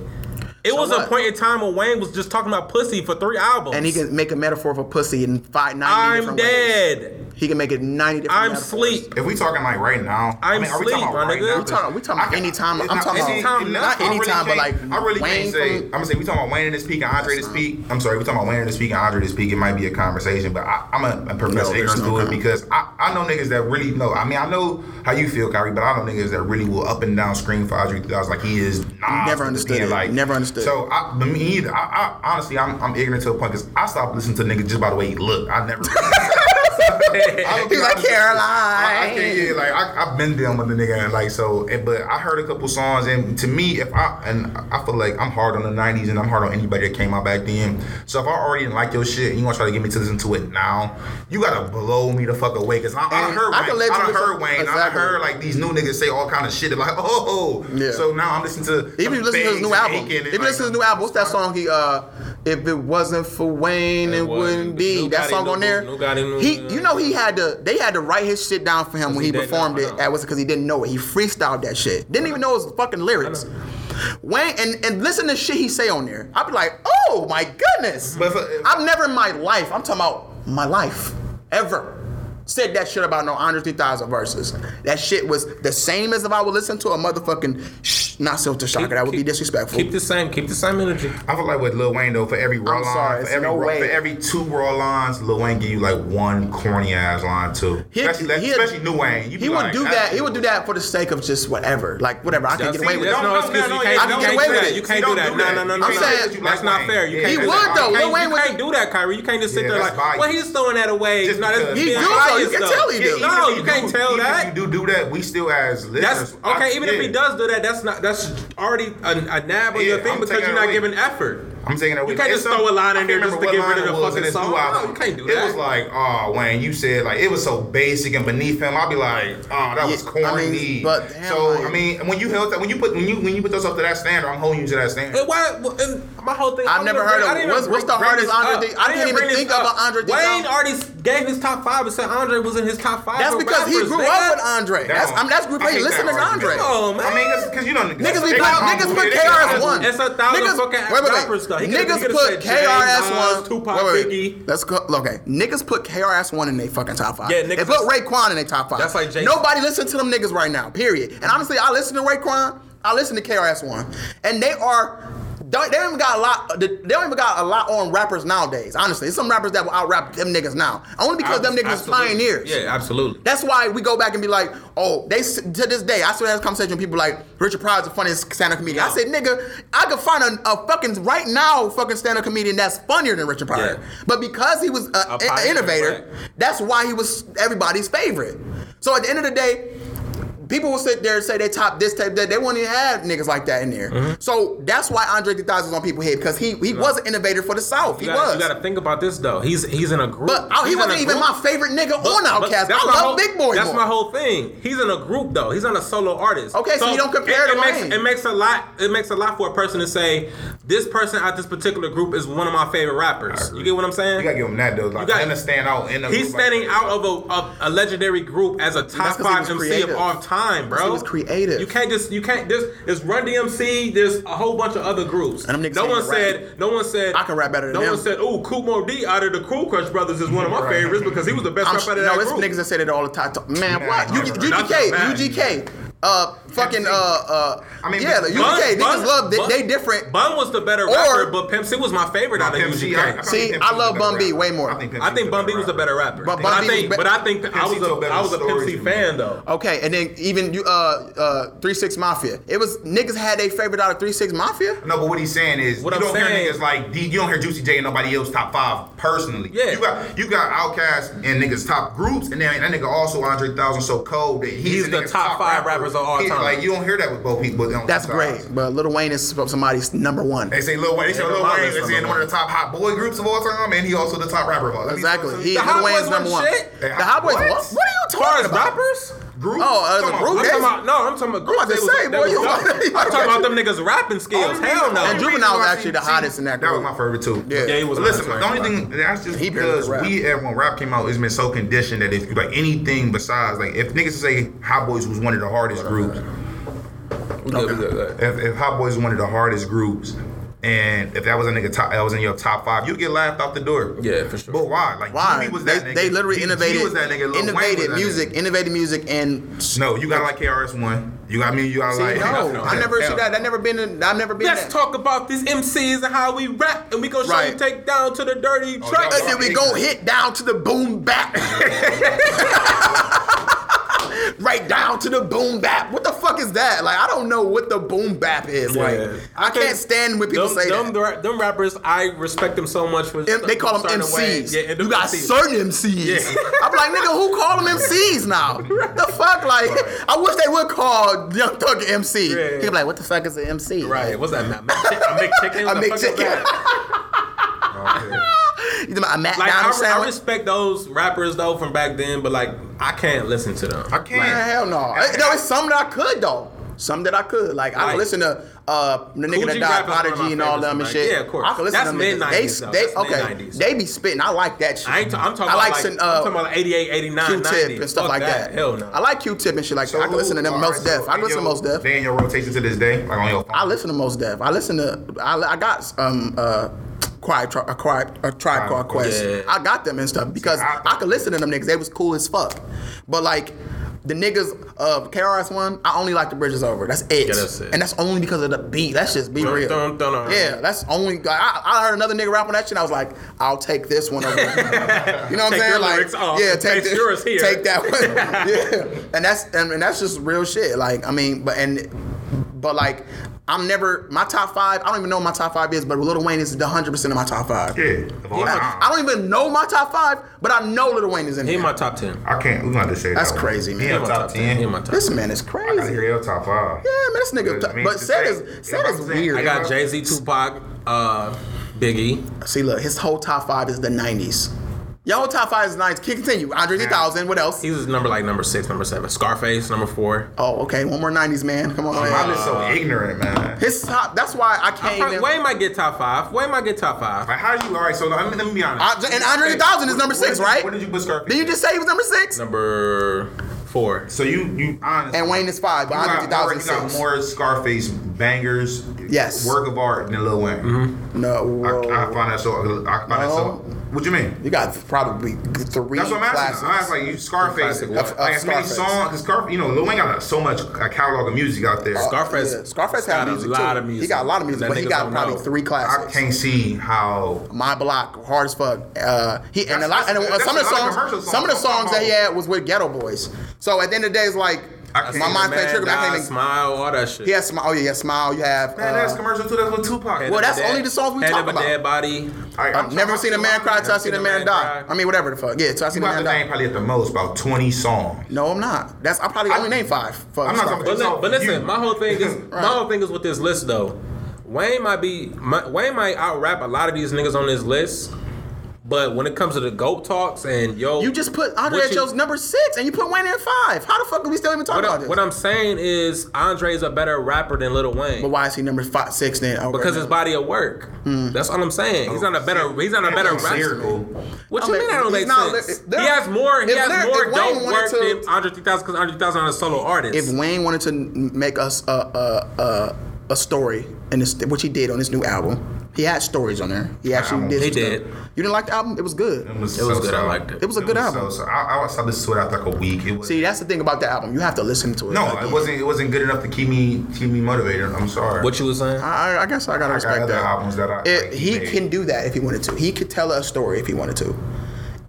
It
so
was
what?
a point in time when Wayne was just talking about pussy for three albums.
And he can make a metaphor for pussy in five, 90
I'm
different
dead. ways.
He can make it 90 different
I'm
metaphors.
sleep.
If we talking like right now.
I'm
I mean, are we
sleep,
talking about right now?
We
talking,
about
any
time.
I'm talking
any
about,
time,
not
any
time, but like
I really
Wayne
can't say.
From,
I'm going to say we talking about Wayne in this peak and Andre to speak. I'm sorry, we talking about Wayne in this peak and Andre to speak. It might be a conversation, but I, am a,
professional professor
ignorance to it because I, I know niggas that really know. I mean, I know how you feel, Kyrie, but I know niggas that really will up and down screen for Andre 3000 like he is.
Never understood it. Like, never understood
so I, me either. I, I honestly, I'm, I'm ignorant to a point because I stopped listening to niggas just by the way he looked. I never. *laughs* *laughs*
He's like Caroline.
I, I can't, yeah, like I, have been dealing with the nigga, and like so. And, but I heard a couple songs, and to me, if I and I feel like I'm hard on the '90s, and I'm hard on anybody that came out back then. So if I already didn't like your shit, and you want to try to get me to listen to it now, you gotta blow me the fuck away. Cause I, I heard,
I,
Wayne, I
listen,
heard Wayne,
exactly.
I heard like these new niggas say all kind of shit. Like *laughs* oh,
yeah.
so now I'm listening to
even listening to his new album. Even you like, listening to his new album, what's that song he uh? If it wasn't for Wayne, and
it
wouldn't be. That song on there. He you know, he had to. They had to write his shit down for him when
he,
he performed it. That was because he didn't know it. He freestyled that shit. Didn't even know his fucking lyrics. Wayne and, and listen to shit he say on there. I'd be like, oh my goodness.
But,
I've never in my life. I'm talking about my life ever said that shit about no Andre 3000 verses. That shit was the same as if I would listen to a motherfucking shh, not Silkk the Shocker. That would
keep, be
disrespectful.
Keep the same. Keep the same energy.
I feel like with Lil Wayne though, for every raw line, for, every,
no
raw, for every two raw lines, Lil Wayne give you like one corny ass line too.
He,
especially,
he,
especially New Wayne. You
he would
like,
do that. He would do that for the sake of just whatever. Like whatever. I can get away with it.
No,
no,
no, I can
get away with it.
You can't do that. No, no, no, no.
I'm saying
that's not fair.
He would though. Lil Wayne
can't do that, Kyrie. You can't just sit there like, well, he's throwing that away.
He do though
no,
you can
though.
tell he
does.
No, you, can't
do,
tell that.
you do do that, we still as listeners.
That's, okay,
I,
even
yeah.
if he does do that, that's not that's already a, a nab on
yeah,
your thing
I'm
because you're not giving effort.
I'm saying that.
You can't just throw a line in there just to get rid of the fucking song. No, you can't do that.
It was like, oh, Wayne, you said like it was so basic and beneath him. I'd be like, oh, that was corny.
But
so I mean, when you held that, when you put when you when you put yourself to that standard, I'm holding you to that standard.
Why? my whole thing.
I've never heard of. What's, what's the hardest Andre?
Up.
I,
I
can't even think
up.
about Andre.
Wayne
D.
already gave his top five and said Andre was in his top five.
That's because
rappers.
he
grew
up with Andre. That's I mean that's group
eight.
Listen to Andre.
No man.
I mean because you know
niggas be niggas put KRS one.
It's a thousand fucking rappers stuff.
Niggas put KRS one.
Tupac, Biggie.
Let's go. Okay, niggas put KRS one in their fucking top five.
Yeah, niggas.
They put Raekwon in their top five.
That's like Jay.
Nobody listen to them niggas right now. Period. And honestly, I listen to Raekwon. I listen to KRS One, and they are don't, they don't even got a lot. They don't even got a lot on rappers nowadays. Honestly, it's some rappers that will out rap them niggas now. Only because them niggas is
Absolutely.
pioneers.
Yeah, absolutely.
That's why we go back and be like, oh, they to this day. I still have this conversation with people like Richard Pryor's the funniest stand-up comedian. I said, nigga, I could find a, a fucking right now fucking stand-up comedian that's funnier than Richard Pryor.
Yeah.
But because he was a,
A
a-
pioneer,
innovator,
right.
that's why he was everybody's favorite. So at the end of the day. People will sit there and say they top this, type that. They won't even have niggas like that in there.
Mm-hmm.
So that's why Andre 3000 is on people's head because he he was an innovator for the South. He
You gotta,
was.
you gotta think about this though. He's he's in a group.
but oh, he
He's
wasn't even
group.
my favorite nigga on Outkast.
that's
I
my
love
whole-
Big Boi
That's
more.
my whole thing. He's in a group though. He's on a solo artist.
Okay, so you don't compare
it,
to
it makes it makes a lot. It makes a lot for a person to say this person at this particular group is one of my favorite rappers. You get what I'm saying?
You gotta give him that though. Like, gotta stand out in a
He's
group like
standing
that.
out of a, of a legendary group as a top five MC
creative.
of all time, bro.
he was creative.
You can't just you can't just there's Run DMC. There's a whole bunch of other groups.
And them niggas
no one
even rap.
said. No one said.
I can rap better than
No
them.
one said. Oh, Kool Moe Dee out of the Cold Crush Brothers is one of my
Right.
favorites because he was the best
I'm,
rapper out of
no,
that
it's
group.
niggas that say that all the time. Man,
Nah,
what?
nah,
UG, UGK. UGK. Uh, fucking, uh, uh,
I mean,
yeah, the
Bun-
UGK.
Bun-
niggas love, they,
Bun-
they different.
Bun was the better
Or-
rapper, but Pimp C was my favorite out of
Pimp C, I- I
UGK.
See, I love
was a better
Bun B
rapper.
way more.
Pimp
I
C
think Bun B was the better rapper.
But
But,
Bun
I
B was
think,
be-
but I think that I was
C
a,
told better
I was a Pimp C
than me.
fan though.
Okay, and then even you, uh, uh, Three Six Mafia. It was niggas had their favorite out of Three Six Mafia.
No, but what he's saying is
What
you
I'm
don't
saying-
hear niggas like D, you don't hear Juicy J and nobody else top five personally.
Yeah.
You got you got Outkast and niggas top groups, and then that nigga also Andre Thousand so cold that he's,
He's
the,
the top five rappers of all time.
Like you don't hear that with both people. on
That's great,
sides.
but Lil Wayne is somebody's number one.
They say Lil Wayne. They say Lil
Lil
Wayne
Wayne's
is in
number
one of the top hot boy groups of all time, and he also the top rapper of all. time.
Exactly.
something.
He
The
Lil Wayne's number one.
shit.
The Hot Boys.
What?
What, what are you talking about?
rappers.
Group?
Oh, uh, the group,
I'm talking about no. I'm talking about.
about to
They
say, boy, you-
dope. I'm talking about them niggas rapping skills. Hell no.
And Juvenile was actually the hottest in that group.
That was my favorite too.
Yeah.
Yeah, he was.
Listen, the only thing that's just
He barely
because
rap.
we, when rap came out, it's been so conditioned that if like anything besides like if niggas say Hot Boys was one of the hardest groups,
We good, we good, good.
if, if Hot Boys was one of the hardest groups, and if that was a nigga top, that was in your top five, you get laughed out the door.
Yeah, for sure.
But why? Like
Why?
Jimmy was
They,
nigga.
they literally
G- G
innovated,
was that nigga. Lil Wayne was
innovated
that
music,
nigga.
innovated music, and
No, you gotta like KRS One. You got me. You gotta
See,
like.
no, I never see that. That never been. In, I've never been.
Let's
that.
talk about these MCs and how we rap, and we gonna show
Right.
you take down to the dirty
Oh,
track.
And then we go hit down to the boom bap. *laughs* right down to the boom bap. What the fuck is that? Like I don't know what the boom bap is.
Yeah.
Like I can't stand when people
them,
say
them,
that.
them rappers, I respect them so much for.
M- they call them. MCs.
Yeah,
you got
MCs.
certain MCs.
Yeah. *laughs*
I'm like, nigga, who call them MCs now? *laughs* the fuck? Like, I wish they would call Young Thug an MC.
Yeah, yeah.
He'd be like, what the fuck is an MC?
Right, what's that? Mac? Mac Chick- *laughs* a McChicken?
A You talking about a Matt
Like I,
Donald
I respect those rappers though from back then, but like I can't listen to them.
I can't.
Man, hell no. Uh, No, it's some that I could though. Some that I could. Like I could listen to uh the nigga
Cool
that died,
Rap is one of
Prodigy and all them and
from
shit.
yeah, of course.
I could listen
That's
to them. niggas.
mid-nineties,
They,
though.
they
That's
okay.
mid-nineties.
They be spitting. I like that shit.
I ain't. T- I'm talking
I
about
like
like,
some,
I'm
uh,
talking about 88, 89,
Q-tip
90
and stuff
Fuck
like that.
Hell no.
I like Q-tip and shit like that. I can listen to them most
alright,
def.
so
I
in
listen to Mos Def.
They in your rotation to this day, like on your phone.
I listen to Mos Def. I listen to. I, I got um uh. Quiet, tri- a quiet, a tribe called Quest.
Yeah.
I got them and stuff because
I-
I could listen to them niggas. They was cool as fuck. But like the niggas of KRS One, I only like the Bridge Is Over. That's it.
Yeah, that's it.
And that's only because of the beat. Let's just be real.
dun, dun, dun.
Yeah, that's only. I, I heard another nigga rap on that shit. I was like, I'll take this one over. *laughs* you know what I'm saying? like,
off
yeah, take this,
yours here.
Take that one. *laughs* yeah, and that's and, and that's just real shit. Like, I mean, but and but like. I'm never my top five. I don't even know what my top five is, but Lil Wayne is the hundred percent of my top five.
yeah, of
I. I don't even know my top five, but I know Lil Wayne is in
He in my top ten.
I can't. We gonna have say
That's
that
crazy, man.
He
He
in
in my
top
top ten. He in my top.
This man is crazy.
I gotta hear your top five.
Yeah, man, this nigga.
I mean,
but
to
Seth
say-
is Seth is weird.
I got Jay Z, Tupac, uh, Biggie.
See, look, his whole top five is the '90s. Your whole top five is '90s. Continue. Andre 3000. What else?
He's number like number six, number seven. Scarface, number four.
Oh, okay. One more '90s man. Come on.
I'm just so ignorant, man.
His top. That's why I can't
Probably-
even.
Wayne might get top five. Wayne might get top five.
Like, how are you? All right, so let me, let me be honest.
I- and Andre 3000 is number six,
did you-
right?
What did you put Scarface?
Did you just say he was number six?
Number four.
So you you honestly.
And Wayne is five, but Andre
got, more,
3000
you got more Scarface bangers
Yes.
work of art than Lil Wayne.
Mm-hmm.
No,
I,
whoa.
I find that so. I find that so.
No.
What you mean?
you got probably three
That's what I'm
classics.
asking. I asked like you Scarface.
Classic
Like,
what?
Of- of
as many
Scarface.
songs, cause Scarface, you know, Lil Wayne got so much a catalog of music out there.
Scarface,
Yeah, Scarface
got
had music
a lot
too.
of music.
He got a lot of music,
that
but he got probably
know.
three
I can't see how.
My block, hard as fuck. Uh, he and a lot, and some of the
that's a lot of
songs, some of the
songs.
songs that he had was with Geto Boys. So at the end of the day, it's like
I
my mind playing
Man,
trigger. but I can't even.
smile, all that shit.
He has smile. Oh yeah, yeah, smile. You have.
Man, that's
Uh,
commercial too. That's with Tupac.
Head
Well, that's
dead-
only the songs we
Head
talk
of a
about.
dead body.
I,
I've never seen a man cry till I see a man die. I mean, whatever the fuck. Yeah, till I see
You
the
have
man
to name
die.
probably at the most about 20 songs.
No, I'm not. That's I probably only name five. For
I'm not talking
But, li- but listen, my whole thing is *laughs* my whole thing is with this list though. Wayne might be my, Wayne might out rap a lot of these niggas on this list, but when it comes to the goat talks and yo,
You just put Andre
what
at
you-
your number six, and you put Wayne in five. How the fuck are we still even talking
What,
about
I,
this?
what I'm saying is Andre's a better rapper than Lil Wayne.
but why is he number five, six then? Oh,
because
right
his body of work. Hmm. That's all I'm saying. He's oh, not a better. He's not a better rapper.
Lyrical.
What
I
you
mean,
mean? That don't
he's
make
not
sense.
li-
He has more. He
if
has
lyric-
more
if Wayne
dope
wanted
work
to-
than Andre 3000 because Andre 3000 is a solo artist.
if Wayne wanted to make us a a, a, a story, and this, which he did on his new album, he had stories on there. He actually did.
He did.
Stuff. You didn't like the album? It was good.
It was,
It was
so,
good, I liked it.
It was a good album.
So, so I, I, I listened to it after like a week. It was,
See, that's the thing about the album. You have to listen to it.
no,
Like,
it wasn't. It wasn't good enough to keep me keep me motivated. I'm sorry.
what you was saying?
I, I guess I gotta
I got
respect
other
that.
albums that I-
It-
like,
he
made.
can do that if he wanted to. He could tell a story if he wanted to,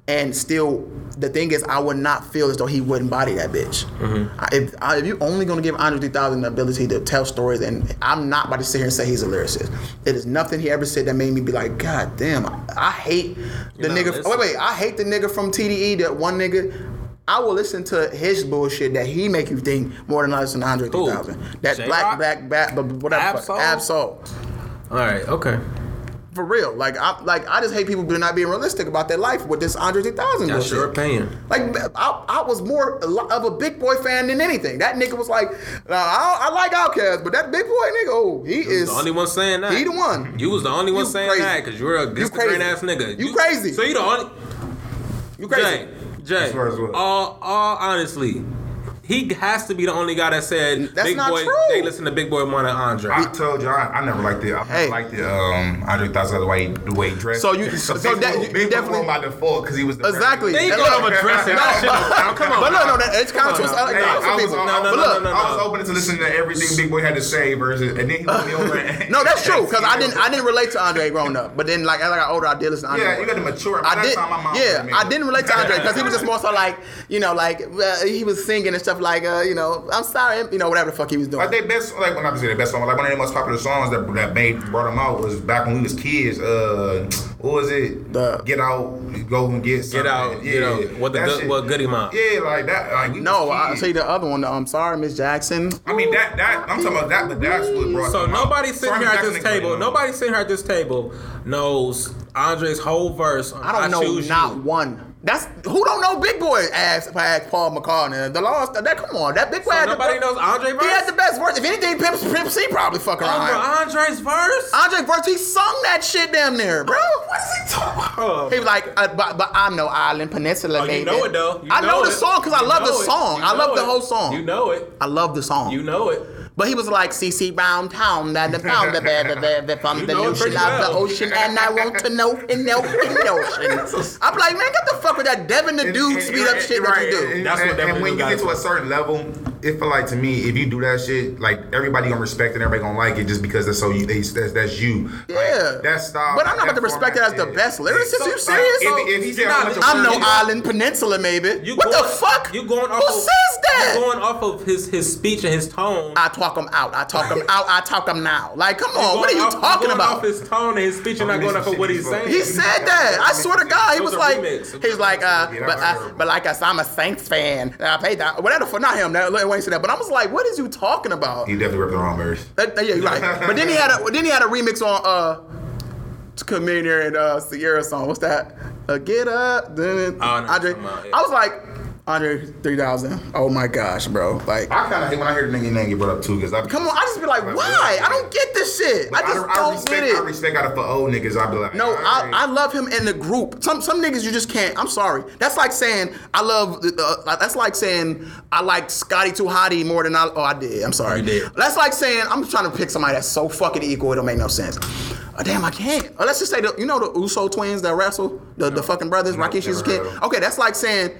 and still. The thing is, I would not feel as though he wouldn't body that bitch.
Mm-hmm.
I- If, I, if you're only going to give Andre 3000 the ability to tell stories, and I'm not about to sit here and say he's a lyricist. It is nothing he ever said that made me be like, God damn, I, I hate the nigga.
listening.
Wait, wait, I hate the nigga from TDE. That one nigga. I will listen to his bullshit that he make you think more than I listen to Andre 3000. That
Jay Rock?
black, black, black, but whatever.
Ab-Soul?
Ab-Soul.
All right. Okay.
For real, like I like I just hate people not being realistic about their life with this Andre 3000
That's your
bullshit.
opinion.
Like I, I was more of a Big Boi fan than anything. That nigga was like, nah, I, I like Outkast, but that Big Boi nigga, oh, he
You
is
the only one saying that.
He the one.
You was the only one
You
saying
crazy.
that because you're a
You
Instagram
crazy.
ass nigga.
You crazy.
So you the only.
you crazy.
Jay, Jay.
As far as what?
All, all honestly, he has to be the only guy that said
That's
Big
not
Boy.
true.
They listen to Big Boi more than Andre.
I told you, I, I never liked it. I
Hey.
liked it. Um, Andre 3000 the way the way he dressed.
So you- *laughs* so
Big
that-
Boy-
you- you
Big Boi
definitely-
by default because he was the
Exactly.
They go
what-
to dressing. That shit don't. Come on.
But no, no, that, it's kind of
Come
twist. I,
Hey,
I,
I, was,
people.
I,
No, no,
was,
no,
look,
no, no,
I was open to listening to everything Big Boi had to say versus, and then he put me over. *laughs*
No, that's true because I didn't. I didn't relate to Andre growing up, but then like as I got older, I did listen to Andre.
Yeah, you got to mature.
I did.
that time, my mom
Yeah, I didn't relate to Andre because he was just more so like, you know, like he was singing and stuff like, uh, you know, I'm sorry, you know, whatever the fuck he was doing.
Like they best, like when I say their best song, like one of their most popular songs that that made brought them out was back when we was kids. Uh, what was it?
The-
get out, go and get something.
Get out,
Yeah,
get out. What the good-
shit-
what Goodie Mob?
Yeah, like that. Like we
no,
was
I
kids.
say the other one. I'm sorry, Miss Jackson.
I mean that that I'm talking about that, but that's what brought.
So
them out.
nobody sitting
Sorry,
here at this table. Nobody sitting here at this table knows Andre's whole verse. On
I don't know
choose
not
you.
one. That's who don't know Big Boi. Ask, ask Paul McCartney. The lost. That come on. That Big Boi.
So nobody
the,
knows Andre verse.
He had the best verse. If anything, Pimp, Pimp C probably fuck around.
Over Andre's verse.
Andre verse, he sung that shit damn near, bro.
What is he talking about?
He was like, uh, but, but I'm no island peninsula,
Oh, you
baby.
know it though. You
I know, the song because I love the song.
You
I love
know
the whole song.
You know it.
I love the song.
You know it.
But he was like CC Brown Town, that the pound the bed the bed the from the
know it
of the ocean, and I want to know in the ocean. I'm like, man, get the fuck with that Devin the Dude speed up
and-
shit that you do.
And,
That's what
and,
Devin
and when you get to a certain level, it feel like to me, if you do that shit, like everybody gonna respect it, and everybody gonna like it just because that's so you, they, that's, that's you.
Yeah.
Like, that style.
But I'm not
that
about to respect it as the
format,
best
yeah.
lyricist.
So-
you
like,
serious?
If, if he
not
how much
listening
I'm no
You-
island peninsula, maybe.
You
what
going-
the fuck?
You going off?
Who
of,
says that?
You going off of his his speech and his tone.
I talk him out. I talk him out. I talk him now. Like, come on. What are you
off-
talking
going
about?
Off his tone and his speech, and
Oh,
not going off
some
of what he's saying.
He said that. I swear to God, he was,
was
like,
remix.
he was like, uh, but,
I
uh,
heard.
but like us, I'm a Saints fan. And I paid that. Whatever for not him. That Wayne that. But I was like, what is you talking about?
He definitely ripped the wrong verse.
That, that- yeah, you're right. *laughs* But then he had a then he had a remix on uh, Chamillionaire and uh, Sierra song. What's that? Uh, Get up, then
Oh, what
Andre.
about, yeah.
I was like, Andre 3000. Oh my gosh, bro. Like,
I kind of hate when I hear the nigga name get brought up too, because I
come on. I just be like, why? I don't get this shit. I
But
just don't
respect,
get it.
I respect out of for old niggas. I be like,
No,
all
I. I love him in the group. Some some niggas you just can't. I'm sorry. That's like saying I love. Uh, uh that's like saying I like Scotty Too Hottie more than I. Oh, I did. I'm sorry.
You did.
That's like saying I'm trying to pick somebody that's so fucking equal. It don't make no sense. Oh, damn, I can't. Oh, let's just say the you know the Uso twins that wrestle the the fucking brothers,
No,
Rikishi's
never
kid.
heard of 'em.
Okay, that's like saying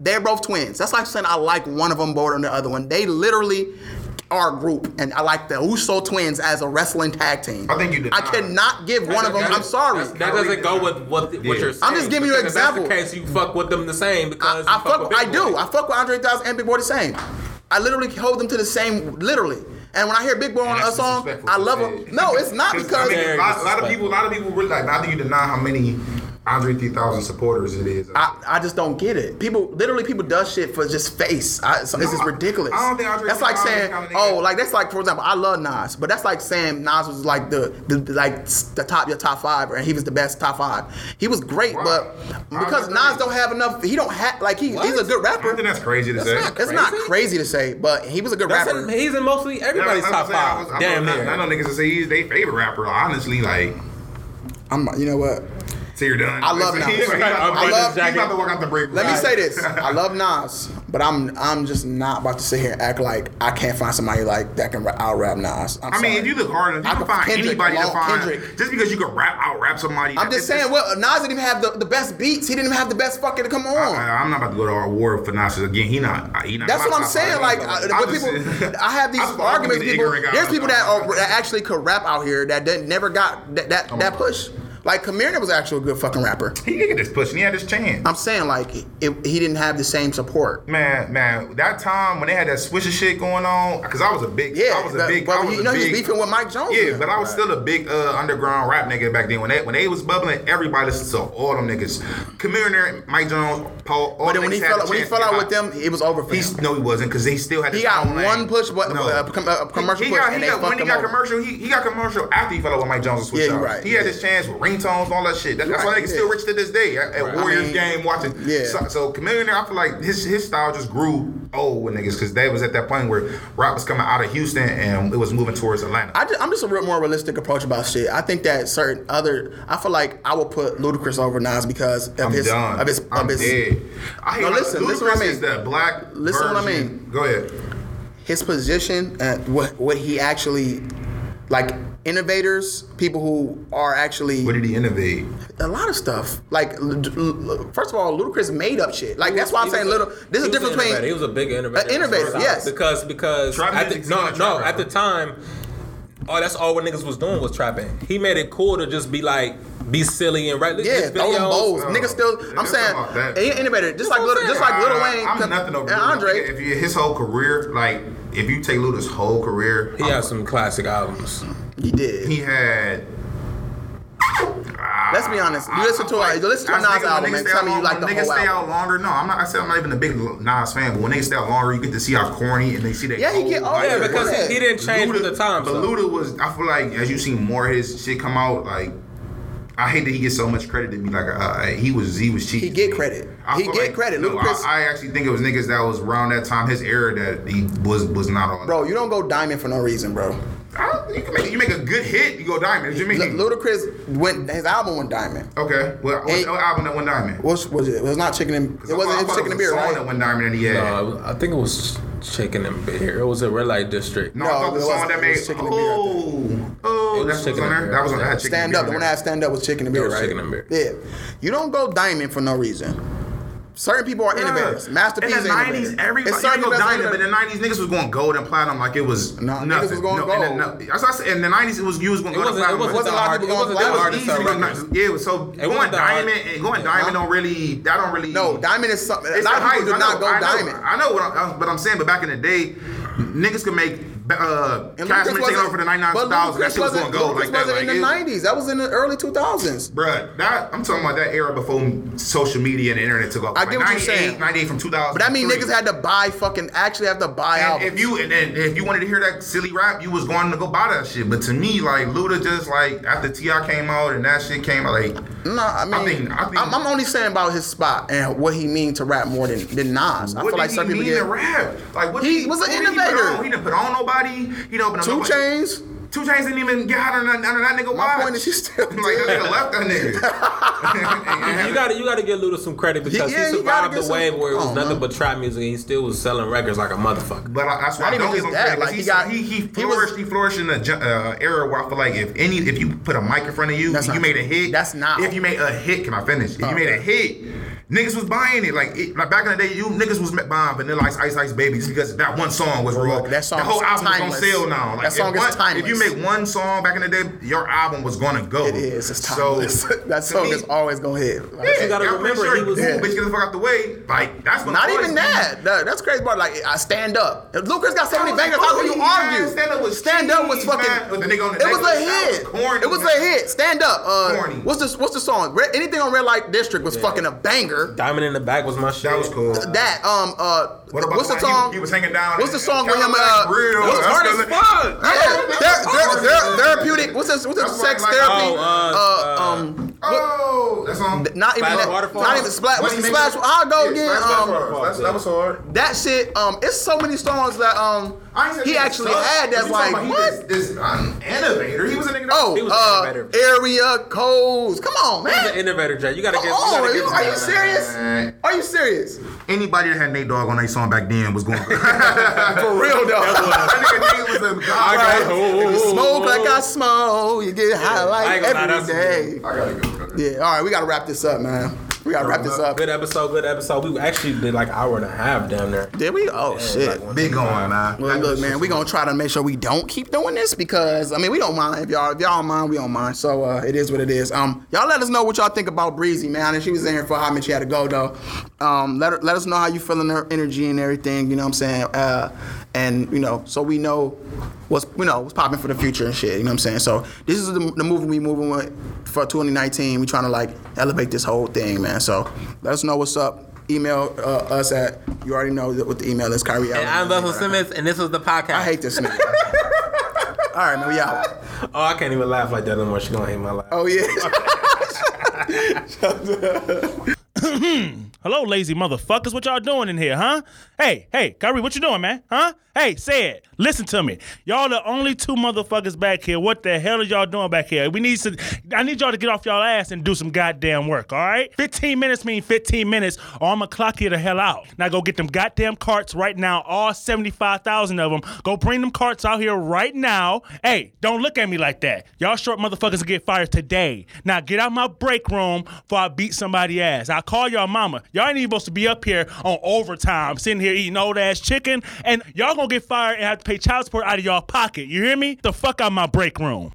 they're both twins. That's like saying I like one of them more than the other one. They literally. Are a group, and I like the Uso twins as a wrestling tag team.
I think you did
I cannot give one of them.
That-
I'm sorry.
that's- That doesn't go with what, what
Yeah.
you're saying.
I'm just giving you an example.
That's the case. You fuck with them the same because
I
you
fuck.
with
I
Big
do. I fuck with Andre 3000 and Big Boi the same. I literally hold them to the same, literally. And when I hear Big Boi on a song, I love him. No, it's not
I
because
mean, a lot, a lot of people, a lot of people really like. I think you deny how many Andre 3000 supporters it is.
I, I just don't get it. People literally people does shit for just face. I, so it's just
No,
ridiculous.
I don't think Andre
that's like saying, oh, like that's like for example, I love Nas, but that's like saying Nas was like the, the, the- like the top your top five, and he was the best top five. He was great,
Right.
but because. Nas don't have enough, he don't have like he, he's a good
I
rapper.
think that's crazy to
That's
say.
not
It's not
Crazy?
crazy to say, but he was a good
That's
rapper.
in, he's in mostly everybody's
Yeah,
top
I'm saying, I
five.
was- I
Damn
know,
near.
I know niggas that say he's their favorite rapper. Honestly, like,
I'm, you know what?
Say you're done.
I love Nas. *laughs*
I love-
he's about to walk out the break.
Let me say this: *laughs* I love Nas, but I'm I'm just not about to sit here and act like I can't find somebody like that can out rap Nas. I'm
I mean, if you look hard enough, you
I
can find
Kendrick,
anybody to
oh,
find.
Kendrick.
Just because you can rap out rap somebody.
I'm just saying, well, Nas didn't even have the, the best beats. He didn't even have the best fucking to come on.
I, I'm not about to go to our war for Nas again. He not. He not
That's what I'm saying. Like, people, I have *laughs* these
I'm supposed to
arguments. People, there's people that are, that actually could rap out here that didn't, never got that, that push. Like Kamir was actually a good fucking rapper.
He didn't get this push, and he had his chance.
I'm saying like it, he didn't have the same support.
Man, man, that time when they had that swisher shit going on, because I was a big,
Yeah,
I was a big,
but
I was
you
a
know he was beefing with Mike Jones.
Yeah, but I was still a big uh, underground rap nigga back then. When they when they was bubbling, everybody listened to all them niggas. Kamir, Mike Jones, Paul. All
But then when he fell when he fell out with them, it was over for
He's
him.
no, he wasn't because he still had.
He got
lane.
one push, but
No.
a, com- a commercial
he
push,
got, he got, when he got
over.
commercial, he, he got commercial after he fell out with Mike Jones and switched
Yeah,
out.
right,
He had his chance with ringtones all that shit. That, that's why
right,
niggas still rich to this day at, at
Right. I
Warriors
mean,
game watching.
yeah.
So, so Chamillionaire, I feel like his his style just grew old with niggas because they was at that point where rap was coming out of Houston and it was moving towards Atlanta.
I just, I'm just a real more realistic approach about shit. I think that certain other, I feel like I would put Ludacris over Nas because of
I'm
his,
done.
of his,
I'm
of his,
dead. I hate
No, listen, listen what I mean.
is the black.
Listen what I mean.
Go ahead.
his position and what what he actually like innovators, people who are actually
What did he innovate?
a lot of stuff. Like l- l- first of all, Ludacris made up shit. Like
He
that's why I'm saying
a-
little. There's
he
a
was
difference between
innovator. He was a big innovator.
An innovator, yes.
Because because at the, no no at the time, oh that's all what niggas was doing was trapping. He made it cool to just be like be silly and right.
yeah, throw them bowls.
Oh,
Niggas still. I'm
it's
saying
about that.
he innovator, just like little, just like Lil
I-
Wayne
I'm
and
nothing over
Andre.
If you, his whole career, like if you take Luda's whole career,
He has some classic albums.
He did.
he had.
Let's be honest. You listen to
I-
a- you listen to a
I
Nas
think when
album
niggas
and
stay
tell me
out
you like the
when
whole
niggas stay
album.
out longer. No, I'm not. I said I'm not even a big Nas fan, but when they stay out longer, you get to see how corny and they see that.
Yeah, he get older.
Yeah, because he, he didn't change with the times.
But
though.
Luda was. I feel like as you see more of his shit come out, like. I hate that he gets so much credit to be like uh, he was he was cheap.
He get credit. He
feel
get credit.
No,
Ludacris-
I, I actually think it was niggas that was around that time, his era, that he was was not on.
Bro, you don't go diamond for no reason, bro.
I you can make you make a good hit, you go diamond. You mean?
L- Ludacris went his album went diamond.
okay, well, what
Hey.
what album that went diamond?
What was it? It was not chicken and it wasn't
I
it was chicken and
was
beer,
a song
right?
that went diamond and he had.
No, I think it was Chicken and Beer. It was a red light district.
No,
No,
I thought the
it
song that made
was Chicken and Beer,
oh oh
It
that was
Chicken
on there. That was on that had chicken and
Stand
up,
the one
on
that had stand up was chicken and beer, right?
Chicken and Beer.
Yeah. You don't go diamond for no reason. Certain people are innovators. Master P
in the nineties,
innovator.
everybody
It's
you
certain
go diamond, but in the nineties niggas was going gold and platinum like it was
No, niggas
nothing.
was going
no, and then,
gold.
no, that's what I said. In the nineties, it was you was going
It
gold and
wasn't. It
platinum.
wasn't
wasn't a lot of
hard. It
people
wasn't
going
that
platinum.
hard
It was easy, but
records.
not- yeah. So going
wasn't that hard.
diamond and going diamond don't really that don't really
No, diamond is something. A lot
the
of people
height.
do
I
not
know,
go diamond.
I know what I'm, but I'm saying. But back in the day, niggas could make uh, Cash
Money
taking over for the 99
but
2000, that shit was
wasn't-
gonna go
Ludacris
like that.
wasn't
Like,
in the
it-
'90s. That was in the early 2000s.
Bruh, that I'm talking about that era before social media and the internet took off.
I
Like
get what you're
98,
saying.
98 from 2000.
But that mean niggas had to buy fucking actually have to buy albums.
if you and, and if you wanted to hear that silly rap, you was going to go buy that shit. But to me, like Luda, just like after Ti came out and that shit came out, like
no, I mean, I
think- I think-
am I'm only saying about his spot and what he mean to rap more than than Nas. I feel like some
he
people get
rap? Like what?
He
did
was an
He,
innovator.
he didn't put on nobody. He didn't open up
two
nobody.
chains.
Two Chains didn't even get out of that, out of that nigga
My
watch.
point is he still
like that nigga left that nigga. *laughs*
You gotta you gotta give Luda some credit because
Yeah,
he
you
survived
give
the
some-
wave where it was nothing
man.
but trap music and he still was selling records like a motherfucker.
But I, that's why
Not
I don't
just
give him
that,
credit.
like,
'cause
he
he,
got-
he, he
he was-
He flourished in an uh, era where I feel like if any, if you put a mic in front of you, you
not
made a hit.
That's not.
If you made a hit, can I finish? If
Oh,
you made a
okay.
hit. Niggas was buying it like it, like back in the day. You niggas was buying Vanilla Ice, Ice Ice Baby just because that one song was raw.
That song
the whole
is
album
timeless.
was gonna now. Like
That song
if
is
one- If you make one song back in the day, your album was gonna go.
It is. It's
So,
timeless. *laughs* that song
me-
is always gonna hit. Like,
Yeah,
you gotta
I'm
remember
sure
he was-
Ooh,
Yeah.
bitch, get the fuck out the way. Like that's gonna
Not even that. That- That's crazy part. Like I stand up. If Lucas got so many bangers. How can you
booty,
argue?
Stand Up was
Stand up was fucking.
With the nigga on the
it was a hit.
corny,
it was a hit. Stand up. Uh,
Corny.
what's the What's the song? Anything on Red Light District was fucking a banger.
Diamond in the back was my shit.
That was cool.
That um uh.
What about
what's the
the one he-
song?
he was hanging down
What's the song with him?
Cadillac
Uh,
Real.
what's
That's
hard
gonna-
as fuck? Yeah, ther- ther- ther- therapeutic. What's this? What's this? Sex
like-
therapy?
Oh, uh,
uh,
uh,
um.
Oh, that song.
Not even that.
Waterfall?
Not even splash. What's the splash? I'll go
Yeah,
again.
Splash
Um,
Waterfall. That's- That was hard.
that shit. Um, it's so many songs that um
I ain't said
he actually had
that
like what?
He this, this um, innovator. He was a nigga. that-
Oh,
He was an
uh,
innovator.
area codes. Come on, man.
He's an
man.
innovator, Jay. You gotta
Come
give.
on,
you gotta
are you,
him
are you
that.
serious? Are you serious?
Anybody that had Nate Dogg on their song back then was going. *laughs*
For real though.
that nigga Nate was a *laughs* god.
got-
If you smoke like I smoke, you get high
I
like
ain't gonna
every
that's-
day.
I gotta go.
Yeah, all right, we gotta wrap this up, man. We gotta wrap this up.
Good episode, good episode. We actually did like an hour and a half down there.
Did we? Oh shit.
Big on, man.
Well, look, man, we gonna try to make sure we don't keep doing this because I mean we don't mind if y'all if y'all don't mind we don't mind. So uh, it is what it is. Um, y'all let us know what y'all think about Breezy, man. And she was in here for how much she had to go though. Um, let her, let us know how you feeling her energy and everything. You know what I'm saying? Uh, and you know so we know what's you know what's popping for the future and shit. You know what I'm saying? So this is the, the movie we moving with for 2019. We trying to like elevate this whole thing, man. So let us know what's up. Email uh, us at you already know what the email is. Kyrie.
And I'm Russell Simmons, and this was the podcast.
I hate this nigga. *laughs* All right, man, we out.
Oh, I can't even laugh like that no more. She gonna hate my laugh.
Oh yeah. *laughs*
Hello, lazy motherfuckers. What y'all doing in here, huh? Hey, hey, Kyrie, what you doing, man? Huh? Hey, say it. Listen to me. Y'all the only two motherfuckers back here. What the hell are y'all doing back here? We need to. I need y'all to get off y'all ass and do some goddamn work. All right? 15 minutes mean 15 minutes, or I'ma clock you the hell out. Now go get them goddamn carts right now. All 75,000 of them. Go bring them carts out here right now. Hey, don't look at me like that. Y'all short motherfuckers get fired today. Now get out my break room before I beat somebody ass. I call y'all mama. Y'all ain't even supposed to be up here on overtime, sitting here eating old ass chicken, and y'all gonna get fired and have to pay child support out of y'all pocket. You hear me? The fuck out my break room.